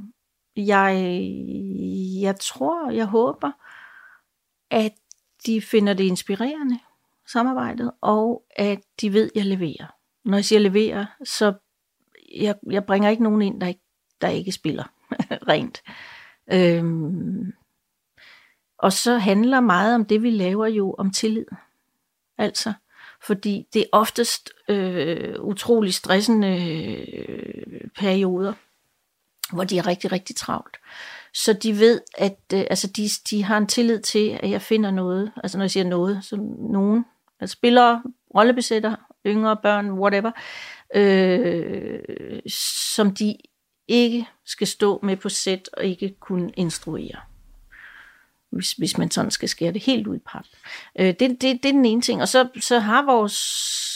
Jeg, jeg tror, jeg håber, at de finder det inspirerende, samarbejdet, og at de ved, at jeg leverer. Når jeg siger leverer, så jeg, jeg bringer ikke nogen ind, der ikke, der ikke spiller *laughs* rent. Øhm, og så handler meget om det, vi laver jo om tillid. Altså, fordi det er oftest øh, utrolig stressende øh, perioder, hvor de er rigtig, rigtig travlt. Så de ved, at øh, altså de, de har en tillid til, at jeg finder noget, altså når jeg siger noget, som nogen, altså spillere, rollebesætter, yngre børn, whatever, øh, som de ikke skal stå med på sæt og ikke kunne instruere hvis, hvis man sådan skal skære det helt ud i pap. Øh, det, det, det er den ene ting. Og så, så har vores,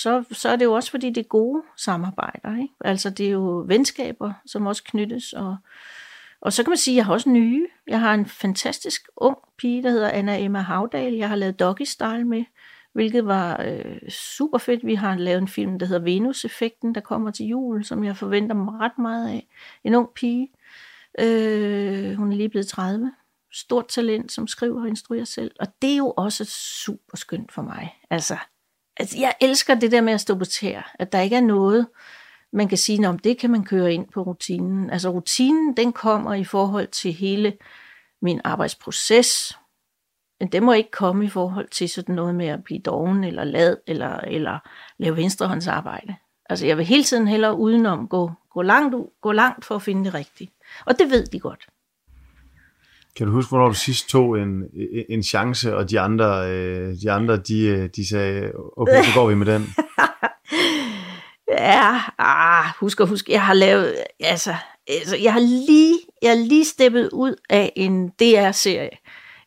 så, så er det jo også fordi det er gode samarbejder. Ikke? Altså det er jo venskaber, som også knyttes. Og, og så kan man sige, at jeg har også nye. Jeg har en fantastisk ung pige, der hedder Anna Emma Havdal. Jeg har lavet Doggy Style med, hvilket var øh, super fedt. Vi har lavet en film, der hedder Venus-effekten, der kommer til jul, som jeg forventer mig ret meget af. En ung pige. Øh, hun er lige blevet 30 stort talent, som skriver og instruerer selv. Og det er jo også super skønt for mig. Altså, altså jeg elsker det der med at stå på tæer, at der ikke er noget, man kan sige, om det kan man køre ind på rutinen. Altså rutinen, den kommer i forhold til hele min arbejdsproces, men det må ikke komme i forhold til sådan noget med at blive doven eller lad eller, eller lave venstrehåndsarbejde. Altså jeg vil hele tiden hellere udenom gå, gå, langt, gå langt for at finde det rigtige. Og det ved de godt. Kan du huske, hvornår du sidst tog en, en chance, og de andre, øh, de, andre de, øh, de sagde, okay, så går vi med den? *laughs* ja, ah, husk og husk, jeg har lavet, altså, altså jeg har lige, jeg har lige steppet ud af en DR-serie,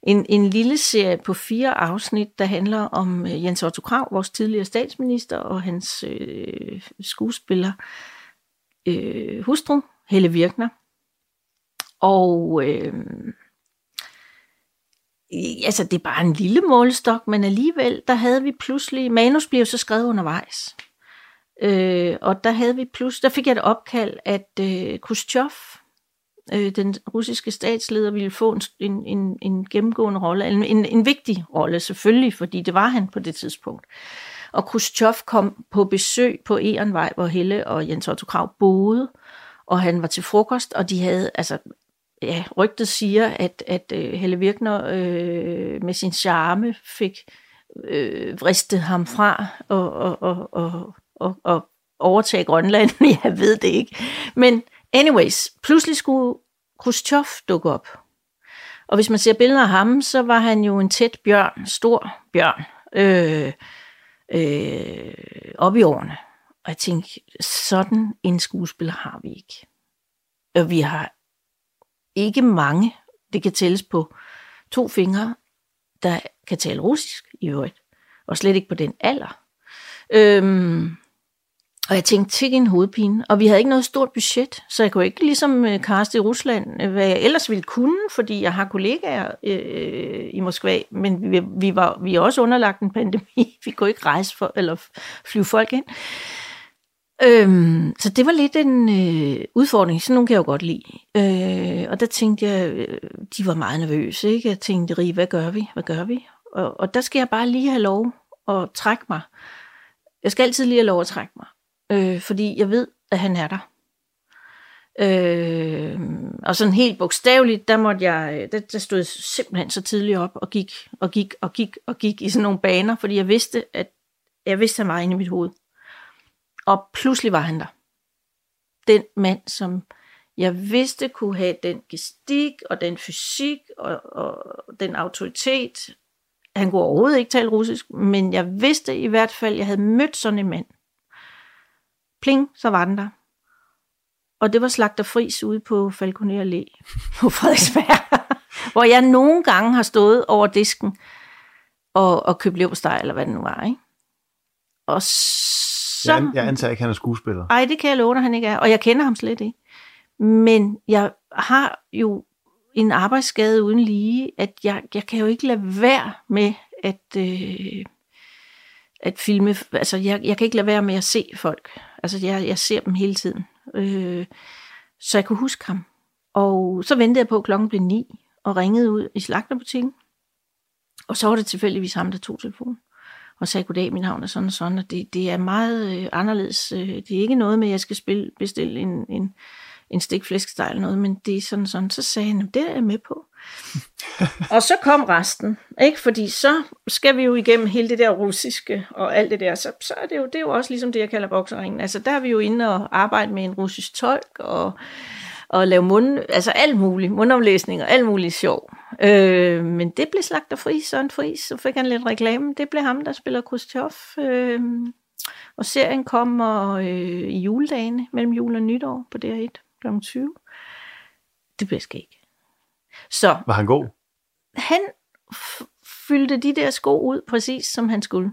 en, en lille serie på fire afsnit, der handler om øh, Jens Otto Krav, vores tidligere statsminister, og hans øh, skuespiller øh, hustru, Helle Virkner. Og øh, altså, det er bare en lille målestok, men alligevel, der havde vi pludselig, manus blev så skrevet undervejs. Øh, og der havde vi plus, der fik jeg et opkald, at øh, Khrushchev, øh, den russiske statsleder, ville få en, en, en gennemgående rolle, en, en, en vigtig rolle selvfølgelig, fordi det var han på det tidspunkt. Og Khrushchev kom på besøg på Ehrenvej, hvor Helle og Jens Otto Krav boede, og han var til frokost, og de havde, altså, ja, rygtet siger, at, at uh, Helle Virkner øh, med sin charme fik øh, vristet ham fra og, og, og, og, og, og overtage Grønland. *laughs* Jeg ved det ikke. Men anyways, pludselig skulle Khrushchev dukke op. Og hvis man ser billeder af ham, så var han jo en tæt bjørn, stor bjørn, øh, øh, op i årene. Og jeg tænkte, sådan en skuespiller har vi ikke. Og vi har ikke mange, det kan tælles på to fingre, der kan tale russisk i øvrigt. Og slet ikke på den alder. Øhm, og jeg tænkte, til en hovedpine. Og vi havde ikke noget stort budget, så jeg kunne ikke ligesom øh, kaste i Rusland, øh, hvad jeg ellers ville kunne, fordi jeg har kollegaer øh, i Moskva, men vi, vi, var, vi er også underlagt en pandemi. *laughs* Vi kunne ikke rejse for, eller flyve folk ind. Øhm, så det var lidt en øh, udfordring, sådan nogle kan jeg jo godt lide. Øh, og der tænkte jeg, øh, de var meget nervøse, ikke? Jeg tænkte, Rie, hvad gør vi? Hvad gør vi? Og, og der skal jeg bare lige have lov at trække mig. Jeg skal altid lige have lov at trække mig øh, fordi jeg ved, at han er der. Øh, og sådan helt bogstaveligt, der måtte jeg, der, der stod jeg simpelthen så tidligt op og gik og gik og gik og gik i sådan nogle baner, fordi jeg vidste, at jeg vidste, at han var inde i mit hoved. Og pludselig var han der. Den mand, som jeg vidste kunne have den gestik og den fysik og, og den autoritet. Han kunne overhovedet ikke tale russisk, men jeg vidste i hvert fald, at jeg havde mødt sådan en mand. Pling, så var den der. Og det var slagter Fris ude på Falconer Allé *laughs* på Frederiksberg, hvor jeg nogle gange har stået over disken og, og købt leverpostej, eller hvad det nu var. Ikke? Og så... Jeg, jeg antager ikke, han er skuespiller. Nej, det kan jeg love dig, han ikke er. Og jeg kender ham slet ikke. Men jeg har jo en arbejdsskade uden lige, at jeg, jeg kan jo ikke lade være med at, øh, at filme. Altså, jeg, jeg kan ikke lade være med at se folk. Altså, jeg, jeg ser dem hele tiden. Øh, så jeg kunne huske ham. Og så ventede jeg på, at klokken blev ni, og ringede ud i slagterbutikken. Og så var det tilfældigvis ham, der tog telefonen og sagde, goddag, min navn er sådan og sådan, og det, det er meget øh, anderledes. Øh, det er ikke noget med, at jeg skal spille, bestille en, en, en stikflæskesteg eller noget, men det er sådan sådan. Så sagde han, det er jeg med på og så kom resten, ikke? Fordi så skal vi jo igennem hele det der russiske og alt det der, så, så er det jo, det er jo også ligesom det, jeg kalder bokseringen. Altså der er vi jo inde og arbejde med en russisk tolk og, og lave mund, altså alt muligt, mundomlæsning og alt muligt sjov. Øh, men det blev slagter fri, Søren Fri, så fik han lidt reklame. Det blev ham, der spiller Khrushchev. Øh, og serien kommer øh, i juledagene, mellem jul og nytår på DR1 kl. 20. Det bliver ikke. Så var han god? Han fyldte de der sko ud præcis, som han skulle.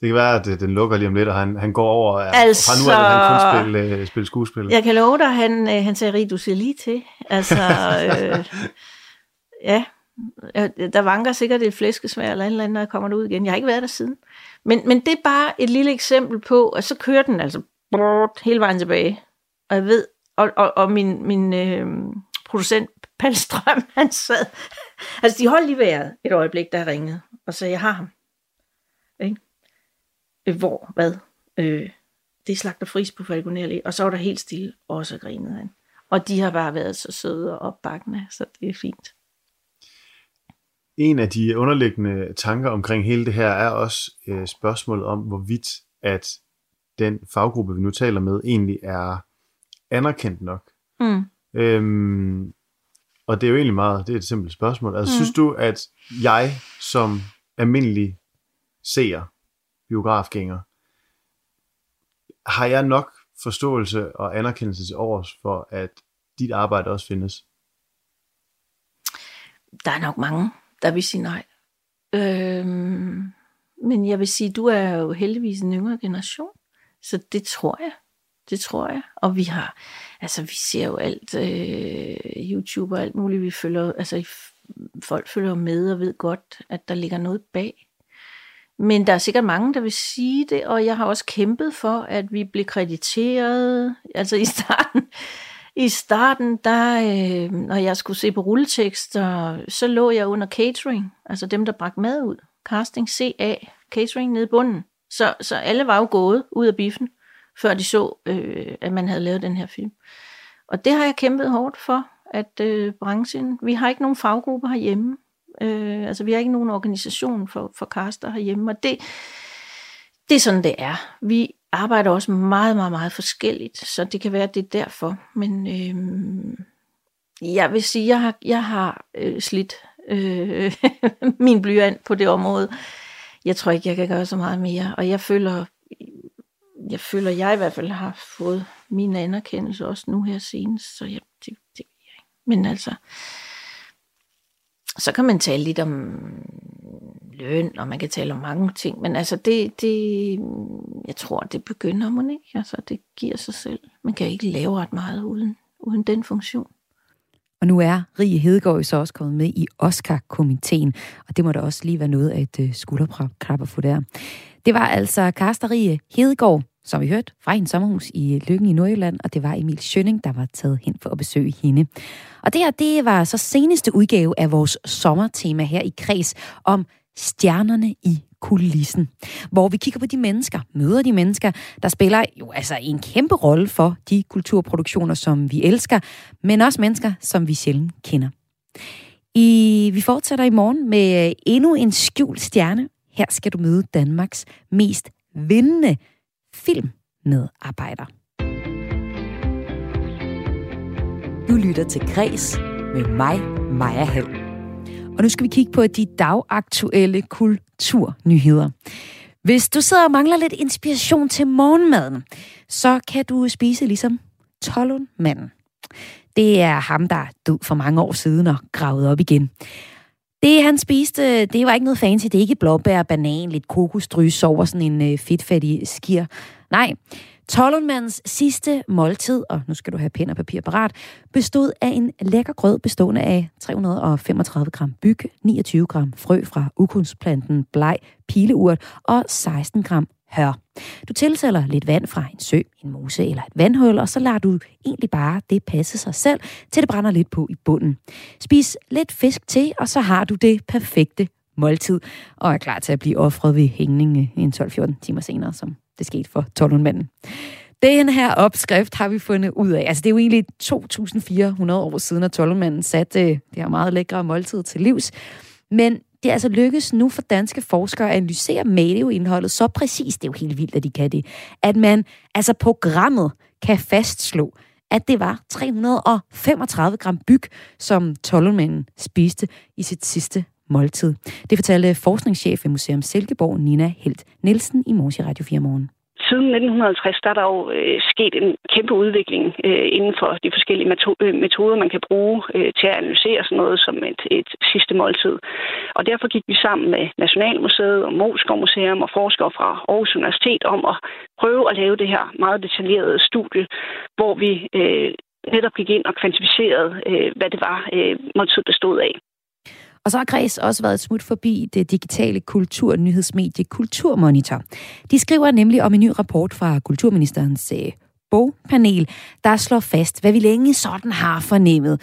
Det kan være, at den lukker lige om lidt, og han, han går over, og altså, fra nu af han kun spille, uh, spille skuespil. Jeg kan love dig, han, uh, han sagde, du ser lige til. Altså, øh, *laughs* ja, der vanker sikkert et flæskesvær eller et eller andet, når jeg kommer ud igen. Jeg har ikke været der siden. Men, men det er bare et lille eksempel på, at så kører den altså brrrt, hele vejen tilbage. Og jeg ved, og, og, og min, min øh, producent Palstrøm, *laughs* han sad, altså, de holdt lige vejret et øjeblik, der ringede, og sagde, jeg har ham. Ikke? Øh, hvor? Hvad? Øh, det er slagter fris på Falconer Og så var der helt stille, og så grinede han. Og de har bare været så søde og opbakkende, så det er fint. En af de underliggende tanker omkring hele det her er også øh, spørgsmålet om, hvorvidt at den faggruppe, vi nu taler med, egentlig er anerkendt nok. Mm. Øhm, og det er jo egentlig meget, det er et simpelt spørgsmål. Altså, mm. synes du, at jeg som almindelig seer, biografgænger, har jeg nok forståelse og anerkendelse til overs for, at dit arbejde også findes? Der er nok mange, der vil sige nej. Øhm, men jeg vil sige, du er jo heldigvis en yngre generation, så det tror jeg. Det tror jeg. Og vi har, altså vi ser jo alt, øh, YouTube og alt muligt, vi følger, altså folk følger med og ved godt, at der ligger noget bag. Men der er sikkert mange, der vil sige det, og jeg har også kæmpet for, at vi blev krediteret. Altså i starten, i starten der, øh, når jeg skulle se på rulletekster, så lå jeg under catering, altså dem, der bragte mad ud. Casting CA, catering nede i bunden. Så, så alle var jo gået ud af biffen, før de så, øh, at man havde lavet den her film. Og det har jeg kæmpet hårdt for, at øh, branchen, vi har ikke nogen faggrupper herhjemme, Øh, altså vi har ikke nogen organisation for, for caster herhjemme, og det, det er sådan, det er. Vi arbejder også meget, meget, meget forskelligt, så det kan være, at det er derfor. Men øh, jeg vil sige, jeg har, jeg har øh, slidt øh, *laughs* min blyant på det område. Jeg tror ikke, jeg kan gøre så meget mere, og jeg føler, jeg føler, jeg i hvert fald har fået min anerkendelse også nu her senest, så jeg, det, det jeg ikke. Men altså, så kan man tale lidt om løn, og man kan tale om mange ting, men altså det, det jeg tror, det begynder man ikke. Altså det giver sig selv. Man kan ikke lave ret meget uden, uden den funktion. Og nu er Rie Hedegaard så også kommet med i Oscar-komiteen, og det må da også lige være noget af et uh, skulderklap at få der. Det var altså Karster Rie Hedegaard, som vi hørte, fra en sommerhus i Lykken i Nordjylland, og det var Emil Schønning, der var taget hen for at besøge hende. Og det her, det var så seneste udgave af vores sommertema her i Kreds om stjernerne i kulissen, hvor vi kigger på de mennesker, møder de mennesker, der spiller jo altså en kæmpe rolle for de kulturproduktioner, som vi elsker, men også mennesker, som vi sjældent kender. I, vi fortsætter i morgen med endnu en skjult stjerne. Her skal du møde Danmarks mest vindende filmmedarbejder. Du lytter til Græs med mig, Maja Hall. Og nu skal vi kigge på de dagaktuelle kulturnyheder. Hvis du sidder og mangler lidt inspiration til morgenmaden, så kan du spise ligesom Tollundmanden. Det er ham, der død for mange år siden og gravet op igen. Det, han spiste, det var ikke noget fancy. Det er ikke blåbær, banan, lidt kokosdrys over sådan en øh, fedtfattig skir. Nej, Tollundmandens sidste måltid, og nu skal du have pen og papir parat, bestod af en lækker grød bestående af 335 gram byg, 29 gram frø fra ukunstplanten bleg pileurt og 16 gram hør. Du tilsætter lidt vand fra en sø, en mose eller et vandhul, og så lader du egentlig bare det passe sig selv, til det brænder lidt på i bunden. Spis lidt fisk til, og så har du det perfekte måltid, og er klar til at blive offret ved hængning en 12-14 timer senere, som det skete for Tolundmanden. Den her opskrift har vi fundet ud af. Altså, det er jo egentlig 2.400 år siden, at Tolundmanden satte øh, det her meget lækre måltid til livs. Men det er altså lykkedes nu for danske forskere at analysere medieindholdet så præcist, det er jo helt vildt, at de kan det, at man altså programmet kan fastslå, at det var 335 gram byg, som Tollundmanden spiste i sit sidste måltid. Det fortalte forskningschef ved Museum Silkeborg, Nina Helt Nielsen, i Morsi Radio 4 morgen. Siden 1950 der er der jo øh, sket en kæmpe udvikling øh, inden for de forskellige øh, metoder, man kan bruge øh, til at analysere sådan noget som et, et sidste måltid. Og derfor gik vi sammen med Nationalmuseet og Moskov Museum og forskere fra Aarhus Universitet om at prøve at lave det her meget detaljerede studie, hvor vi øh, netop gik ind og kvantificerede, øh, hvad det var, øh, måltid bestod af. Og så har Græs også været et smut forbi det digitale kulturnyhedsmedie Kulturmonitor. De skriver nemlig om en ny rapport fra Kulturministerens øh, bogpanel, der slår fast, hvad vi længe sådan har fornemmet.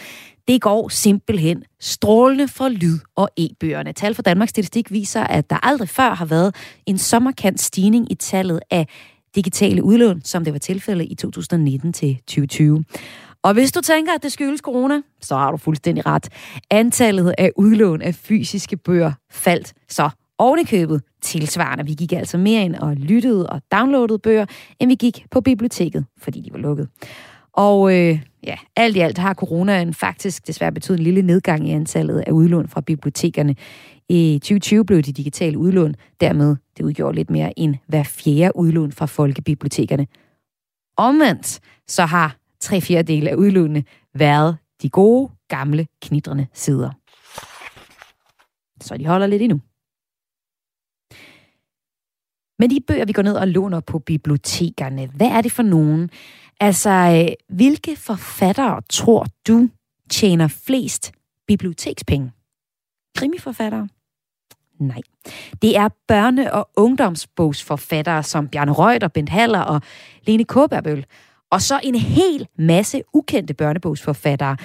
Det går simpelthen strålende for lyd- og e-bøgerne. Tal fra Danmarks Statistik viser, at der aldrig før har været en sommerkant stigning i tallet af digitale udlån, som det var tilfældet i 2019 til 2020. Og hvis du tænker, at det skyldes corona, så har du fuldstændig ret. Antallet af udlån af fysiske bøger faldt så ovenikøbet tilsvarende. Vi gik altså mere ind og lyttede og downloadede bøger, end vi gik på biblioteket, fordi de var lukket. Og øh, ja, alt i alt har coronaen faktisk desværre betydet en lille nedgang i antallet af udlån fra bibliotekerne. I 2020 blev de digitale udlån dermed, det udgjorde lidt mere end hver fjerde udlån fra folkebibliotekerne. Omvendt så har tre fjerdedele af udlånene været de gode, gamle, knitrende sider. Så de holder lidt endnu. Men de bøger, vi går ned og låner på bibliotekerne, hvad er det for nogen? Altså, øh, hvilke forfattere tror du tjener flest bibliotekspenge? Krimiforfattere? Nej. Det er børne- og ungdomsbogsforfattere som Bjarne Reuter, Bent Haller og Lene Kåberbøl. Og så en hel masse ukendte børnebogsforfattere.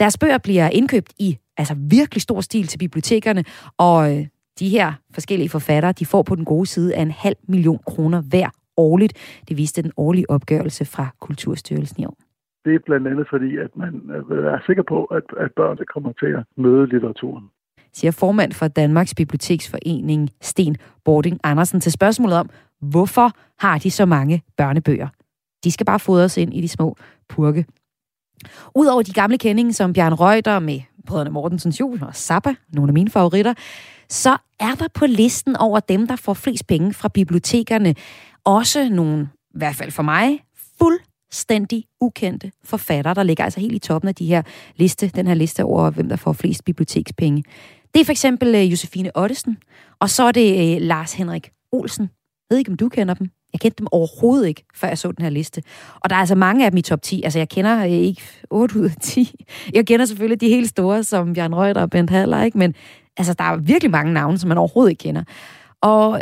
Deres bøger bliver indkøbt i altså virkelig stor stil til bibliotekerne, og øh, de her forskellige forfattere, de får på den gode side af en halv million kroner hver årligt. Det viste den årlige opgørelse fra Kulturstyrelsen i år. Det er blandt andet fordi, at man er sikker på, at, at børn kommer til at møde litteraturen siger formand for Danmarks Biblioteksforening, Sten Bording Andersen, til spørgsmålet om, hvorfor har de så mange børnebøger? De skal bare fodres ind i de små purke. Udover de gamle kendinge som Bjørn Reuter med Brødrene Mortensens Jul og Zappa, nogle af mine favoritter, så er der på listen over dem, der får flest penge fra bibliotekerne, også nogle, i hvert fald for mig, fuldstændig ukendte forfattere, der ligger altså helt i toppen af de her liste, den her liste over, hvem der får flest bibliotekspenge. Det er for eksempel øh, Josefine Ottesen, og så er det øh, Lars Henrik Olsen. Jeg ved ikke, om du kender dem. Jeg kendte dem overhovedet ikke, før jeg så den her liste. Og der er altså mange af dem i top 10. Altså, jeg kender øh, ikke 8 ud af 10. Jeg kender selvfølgelig de helt store, som Bjørn Reuter og Bent Haller, ikke? Men altså, der er virkelig mange navne, som man overhovedet ikke kender. Og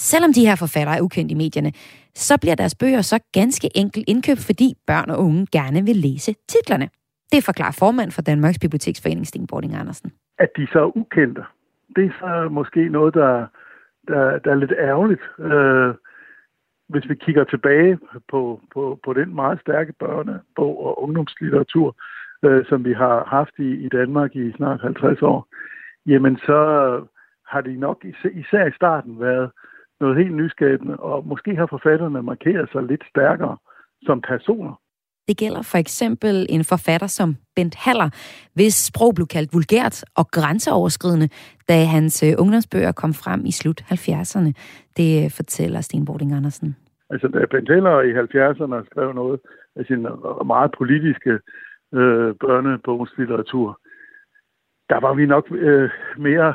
selvom de her forfattere er ukendte i medierne, så bliver deres bøger så ganske enkelt indkøbt, fordi børn og unge gerne vil læse titlerne. Det forklarer formand for Danmarks Biblioteksforening, Sten Bording Andersen. At de så er ukendte, det er så måske noget, der, der, der er lidt ærgerligt. Øh, hvis vi kigger tilbage på, på, på den meget stærke børnebog og ungdomslitteratur, øh, som vi har haft i, i Danmark i snart 50 år, jamen så har de nok især i starten været noget helt nyskabende, og måske har forfatterne markeret sig lidt stærkere som personer. Det gælder for eksempel en forfatter som Bent Haller, hvis sprog blev kaldt vulgært og grænseoverskridende, da hans øh, ungdomsbøger kom frem i slut 70'erne. Det øh, fortæller Sten Bording Andersen. Altså, da Bent Haller i 70'erne skrev noget af sin øh, meget politiske øh, børnebogslitteratur, der var vi nok øh, mere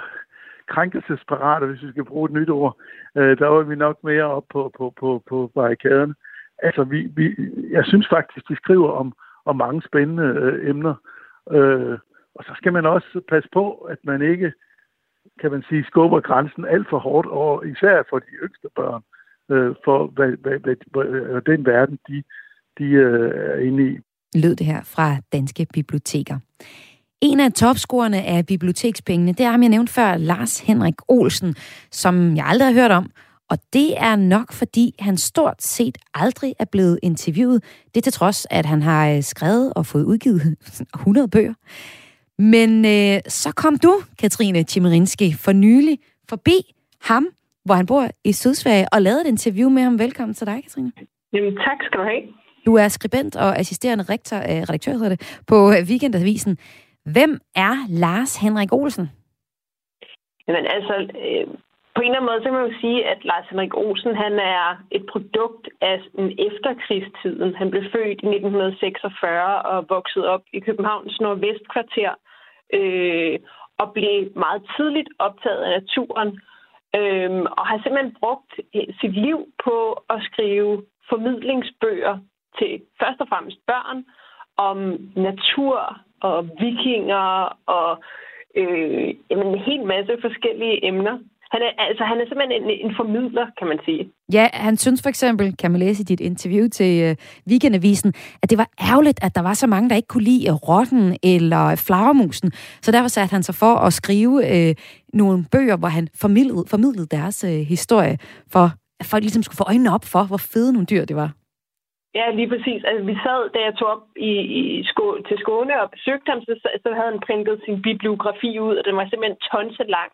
krænkelsesparate, hvis vi skal bruge et nyt ord. Øh, der var vi nok mere op på, på, på, på barrikaderne. Altså, vi, vi, jeg synes faktisk, de skriver om, om mange spændende øh, emner. Øh, og så skal man også passe på, at man ikke, kan man sige, skubber grænsen alt for hårdt, og især for de yngste børn, øh, for hvad, hvad, hvad, hvad, den verden, de, de øh, er inde i. Lød det her fra Danske Biblioteker. En af topscorerne af bibliotekspengene, det er ham, jeg nævnte før, Lars Henrik Olsen, som jeg aldrig har hørt om. Og det er nok, fordi han stort set aldrig er blevet interviewet. Det til trods, at han har øh, skrevet og fået udgivet *laughs* 100 bøger. Men øh, så kom du, Katrine Chimerinski, for nylig forbi ham, hvor han bor i Sydsverige, og lavede et interview med ham. Velkommen til dig, Katrine. Jamen, tak skal du have. Du er skribent og assisterende rektor, øh, redaktør hedder det, på Weekendavisen. Hvem er Lars Henrik Olsen? Jamen altså, øh, på en eller anden måde, så kan man jo sige, at Lars Henrik Olsen, han er et produkt af efterkrigstiden. Han blev født i 1946 og voksede op i Københavns nordvestkvarter øh, og blev meget tidligt optaget af naturen. Øh, og har simpelthen brugt sit liv på at skrive formidlingsbøger til først og fremmest børn om natur og vikinger og øh, jamen, en hel masse forskellige emner. Han er, altså, han er simpelthen en, en formidler, kan man sige. Ja, han synes for eksempel, kan man læse i dit interview til uh, Weekendavisen, at det var ærgerligt, at der var så mange, der ikke kunne lide rotten eller flagermusen. Så derfor satte han sig for at skrive uh, nogle bøger, hvor han formidlede, formidlede deres uh, historie, for at folk ligesom skulle få øjnene op for, hvor fede nogle dyr det var. Ja, lige præcis. Altså, vi sad, da jeg tog op i, i sko, til Skåne og besøgte ham, så, så havde han printet sin bibliografi ud, og den var simpelthen tonse lang.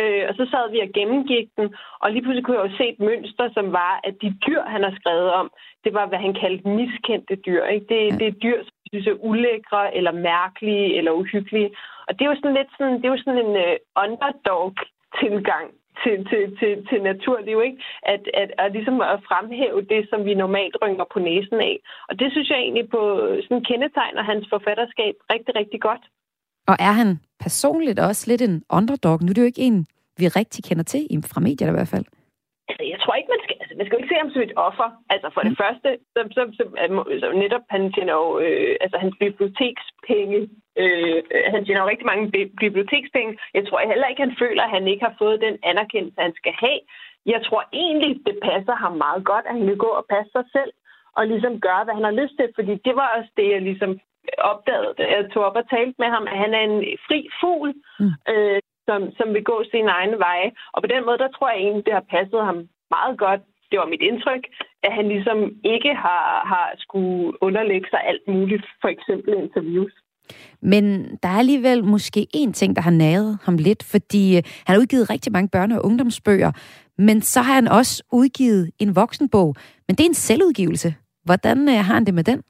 Øh, og så sad vi og gennemgik den, og lige pludselig kunne jeg jo se et mønster, som var, at de dyr, han har skrevet om, det var, hvad han kaldte miskendte dyr. Ikke? Det, det er dyr, som synes er ulækre, eller mærkelige, eller uhyggelige. Og det er jo sådan lidt sådan, det er jo sådan en uh, underdog-tilgang til, til, til, til naturliv, ikke? At, at, at ligesom at fremhæve det, som vi normalt rynker på næsen af. Og det synes jeg egentlig på sådan kendetegner hans forfatterskab rigtig, rigtig godt. Og er han personligt også lidt en underdog? Nu er det jo ikke en, vi rigtig kender til, fra medier i hvert fald. Altså, jeg tror ikke, man skal, altså, man skal jo ikke se ham som et offer. Altså, for mm. det første, så, så, så, så netop, han tjener jo, øh, altså, hans bibliotekspenge, øh, han tjener jo rigtig mange bi- bibliotekspenge. Jeg tror heller ikke, han føler, at han ikke har fået den anerkendelse, han skal have. Jeg tror egentlig, det passer ham meget godt, at han vil gå og passe sig selv, og ligesom gøre, hvad han har lyst til, fordi det var også det, jeg ligesom opdagede, da jeg tog op og talte med ham, at han er en fri fugl, mm. øh, som, som vil gå sin egen veje. Og på den måde, der tror jeg egentlig, det har passet ham meget godt. Det var mit indtryk, at han ligesom ikke har, har skulle underlægge sig alt muligt, for eksempel interviews. Men der er alligevel måske en ting, der har naget ham lidt, fordi øh, han har udgivet rigtig mange børne- og ungdomsbøger, men så har han også udgivet en voksenbog. Men det er en selvudgivelse. Hvordan øh, har han det med den?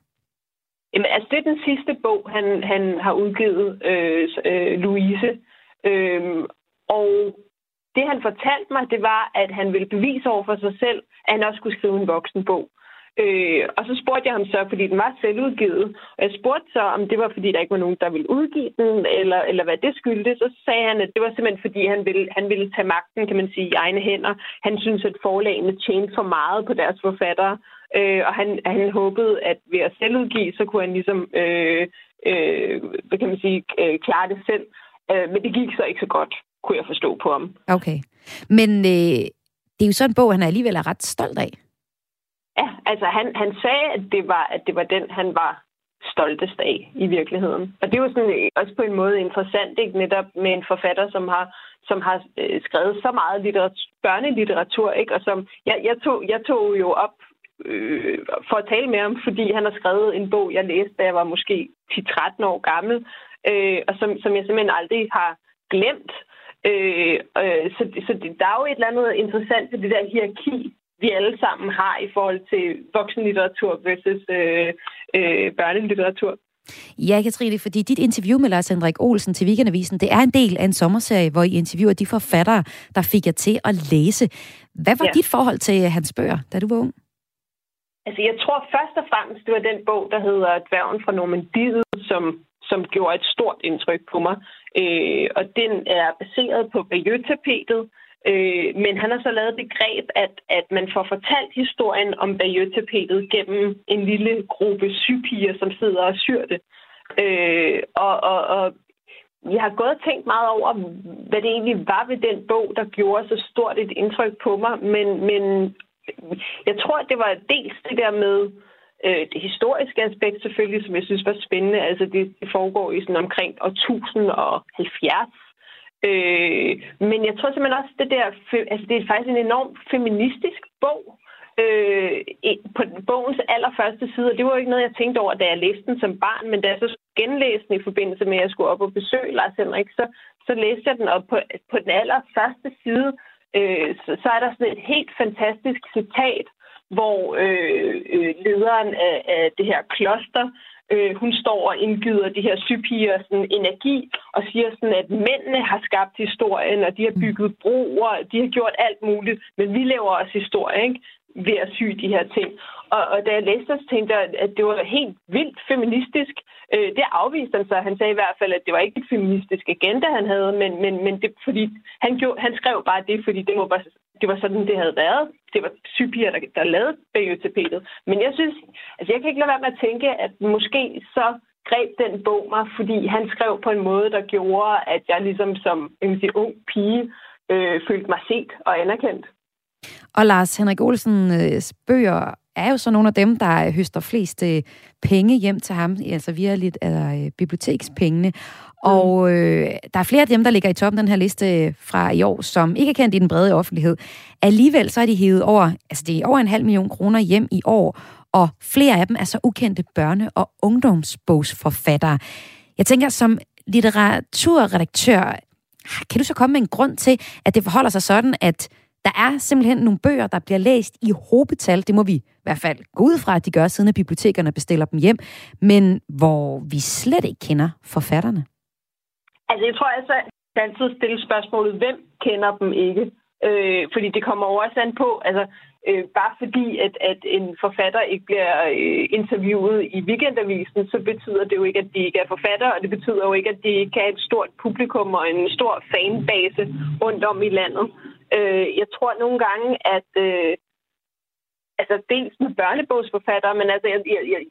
Jamen, altså, det er den sidste bog, han, han har udgivet, øh, øh, Louise. Øhm, og det, han fortalte mig, det var, at han ville bevise over for sig selv, at han også skulle skrive en voksenbog. Øh, og så spurgte jeg ham så, fordi den var selvudgivet, og jeg spurgte så, om det var, fordi der ikke var nogen, der ville udgive den, eller, eller hvad det skyldte. Så sagde han, at det var simpelthen, fordi han ville, han ville tage magten, kan man sige, i egne hænder. Han synes, at forlagene tjente for meget på deres forfattere, øh, og han, han håbede, at ved at selvudgive, så kunne han ligesom, øh, øh, hvad kan man sige, øh, klare det selv. Øh, men det gik så ikke så godt, kunne jeg forstå på ham. Okay. Men øh, det er jo sådan en bog, han alligevel er ret stolt af. Ja, altså han, han sagde, at det, var, at det var den, han var stoltest af i virkeligheden. Og det var sådan øh, også på en måde interessant, ikke? netop med en forfatter, som har, som har øh, skrevet så meget litteratur, børnelitteratur, ikke? og som jeg, jeg, tog, jeg tog jo op øh, for at tale med ham, fordi han har skrevet en bog, jeg læste, da jeg var måske 10-13 år gammel, øh, og som, som jeg simpelthen aldrig har glemt. Øh, øh, så så det, der er jo et eller andet interessant ved det der hierarki, vi alle sammen har i forhold til voksenlitteratur versus øh, øh, børnelitteratur. Ja, Katrine, fordi dit interview med Lars Henrik Olsen til Weekendavisen, det er en del af en sommerserie, hvor I interviewer de forfattere, der fik jer til at læse. Hvad var ja. dit forhold til hans bøger, da du var ung? Altså, jeg tror først og fremmest, det var den bog, der hedder Dværgen fra Normandiet, som, som gjorde et stort indtryk på mig. Øh, og den er baseret på Bayeux-tapetet, øh, men han har så lavet begreb, at, at man får fortalt historien om Bayeux-tapetet gennem en lille gruppe sypiger, som sidder og syr det. Øh, og, og, og jeg har gået og tænkt meget over, hvad det egentlig var ved den bog, der gjorde så stort et indtryk på mig, men, men jeg tror, at det var dels det der med øh, det historiske aspekt selvfølgelig, som jeg synes var spændende. Altså det, det foregår i sådan omkring år 1070. Øh, men jeg tror simpelthen også, det der, altså det er faktisk en enorm feministisk bog. Øh, på bogens allerførste side, og det var ikke noget, jeg tænkte over, da jeg læste den som barn, men da jeg så genlæste den i forbindelse med, at jeg skulle op og besøge Lars Henrik, så, så læste jeg den op på, på den allerførste side, øh, så, så er der sådan et helt fantastisk citat, hvor øh, øh, lederen af, af det her kloster, øh, hun står og indgyder de her sypiger sådan energi og siger sådan, at mændene har skabt historien, og de har bygget broer, de har gjort alt muligt, men vi laver også historie, ikke? ved at sy de her ting. Og, og da jeg læste det, så tænkte jeg, at det var helt vildt feministisk. Øh, det afviste han så. Han sagde i hvert fald, at det var ikke et feministisk agenda, han havde, men, men, men det, fordi han, gjorde, han skrev bare det, fordi det, må bare, det var sådan, det havde været. Det var sygepiger, der, der lavede bagetapetet. Men jeg synes, altså jeg kan ikke lade være med at tænke, at måske så greb den bog mig, fordi han skrev på en måde, der gjorde, at jeg ligesom som en sige, ung pige øh, følte mig set og anerkendt. Og Lars Henrik Olsen øh, bøger er jo så nogle af dem, der høster flest øh, penge hjem til ham, altså via lidt af øh, bibliotekspengene. Og øh, der er flere af dem, der ligger i toppen den her liste fra i år, som ikke er kendt i den brede offentlighed. Alligevel så er de hævet over, altså det er over en halv million kroner hjem i år, og flere af dem er så ukendte børne- og ungdomsbogsforfattere. Jeg tænker, som litteraturredaktør, kan du så komme med en grund til, at det forholder sig sådan, at der er simpelthen nogle bøger, der bliver læst i hobetal. Det må vi i hvert fald gå ud fra, at de gør, siden at bibliotekerne bestiller dem hjem. Men hvor vi slet ikke kender forfatterne. Altså, jeg tror altså, at altid stille spørgsmålet, hvem kender dem ikke? Øh, fordi det kommer over også an på, altså, øh, bare fordi, at, at en forfatter ikke bliver øh, interviewet i weekendavisen, så betyder det jo ikke, at de ikke er forfatter, og det betyder jo ikke, at de ikke har et stort publikum og en stor fanbase rundt om i landet. Øh, jeg tror nogle gange, at øh, altså dels med børnebogsforfattere, men altså jeg, jeg, jeg,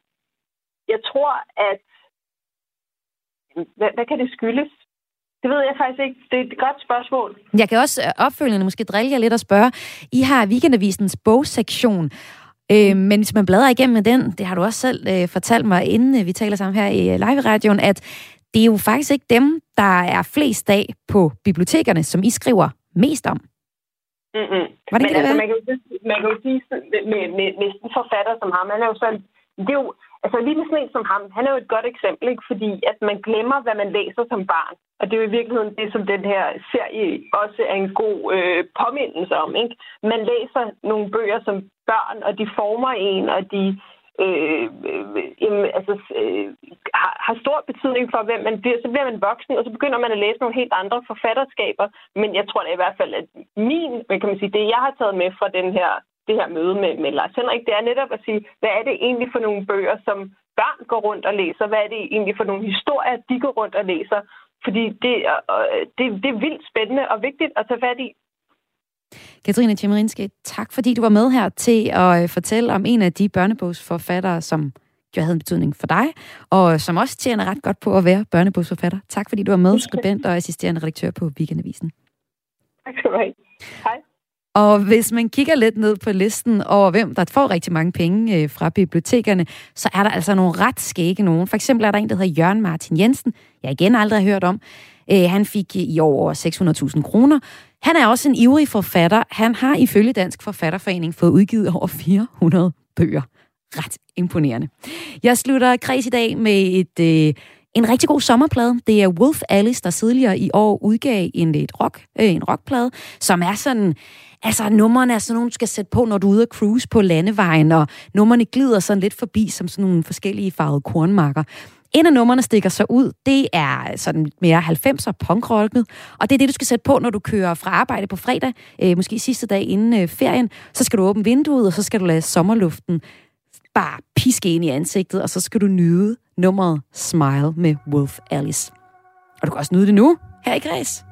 jeg tror, at hvad, hvad kan det skyldes? Det ved jeg faktisk ikke. Det er et godt spørgsmål. Jeg kan også øh, opfølgende måske drille jer lidt og spørge. I har Weekendavisens bogsektion, Øh, men hvis man bladrer igennem den, det har du også selv øh, fortalt mig, inden øh, vi taler sammen her i øh, live-radioen, at det er jo faktisk ikke dem, der er flest af på bibliotekerne, som I skriver mest om. Mm-hmm. Hvordan Men altså, man kan jo, man kan jo sige, med, med, med, med en forfatter som ham, han er jo sådan, det er jo, altså lige med sådan en som ham, han er jo et godt eksempel, ikke? fordi at man glemmer, hvad man læser som barn. Og det er jo i virkeligheden det, som den her serie også er en god øh, påmindelse om. Ikke? Man læser nogle bøger som børn, og de former en, og de øh, øh, altså, øh, har, har stor betydning for, hvem man bliver. Så bliver man voksen, og så begynder man at læse nogle helt andre forfatterskaber. Men jeg tror da i hvert fald, at min, kan man sige, det jeg har taget med fra den her, det her møde med, med Lars Henrik, det er netop at sige, hvad er det egentlig for nogle bøger, som børn går rundt og læser? Hvad er det egentlig for nogle historier, de går rundt og læser? Fordi det, øh, det, det er vildt spændende og vigtigt at tage fat i. Katrine Tjemerinske, tak fordi du var med her til at øh, fortælle om en af de børnebogsforfattere, som jo havde en betydning for dig, og som også tjener ret godt på at være børnebogsforfatter. Tak fordi du var med, *laughs* skribent og assisterende redaktør på Weekendavisen. Tak skal du have. Hej. Og hvis man kigger lidt ned på listen over, hvem der får rigtig mange penge øh, fra bibliotekerne, så er der altså nogle ret skægge nogen. For eksempel er der en, der hedder Jørgen Martin Jensen, jeg igen aldrig har hørt om. Øh, han fik i år over 600.000 kroner. Han er også en ivrig forfatter. Han har ifølge Dansk Forfatterforening fået udgivet over 400 bøger. Ret imponerende. Jeg slutter kreds i dag med et, øh, en rigtig god sommerplade. Det er Wolf Alice, der tidligere i år udgav en, et rock, øh, en rockplade, som er sådan... Altså, numrene er sådan nogle, du skal sætte på, når du er ude at cruise på landevejen, og numrene glider sådan lidt forbi som sådan nogle forskellige farvede kornmarker. En af numrene stikker sig ud. Det er sådan mere 90'er punkrocket, og det er det, du skal sætte på, når du kører fra arbejde på fredag, øh, måske sidste dag inden øh, ferien. Så skal du åbne vinduet, og så skal du lade sommerluften bare piske ind i ansigtet, og så skal du nyde nummeret Smile med Wolf Alice. Og du kan også nyde det nu, her i Græs.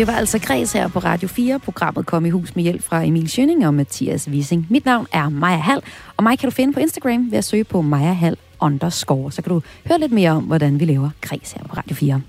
Det var altså Græs her på Radio 4. Programmet kom i hus med hjælp fra Emil Schønning og Mathias Wissing. Mit navn er Maja Hall, og mig kan du finde på Instagram ved at søge på Maja Hall underscore. Så kan du høre lidt mere om, hvordan vi laver Græs her på Radio 4.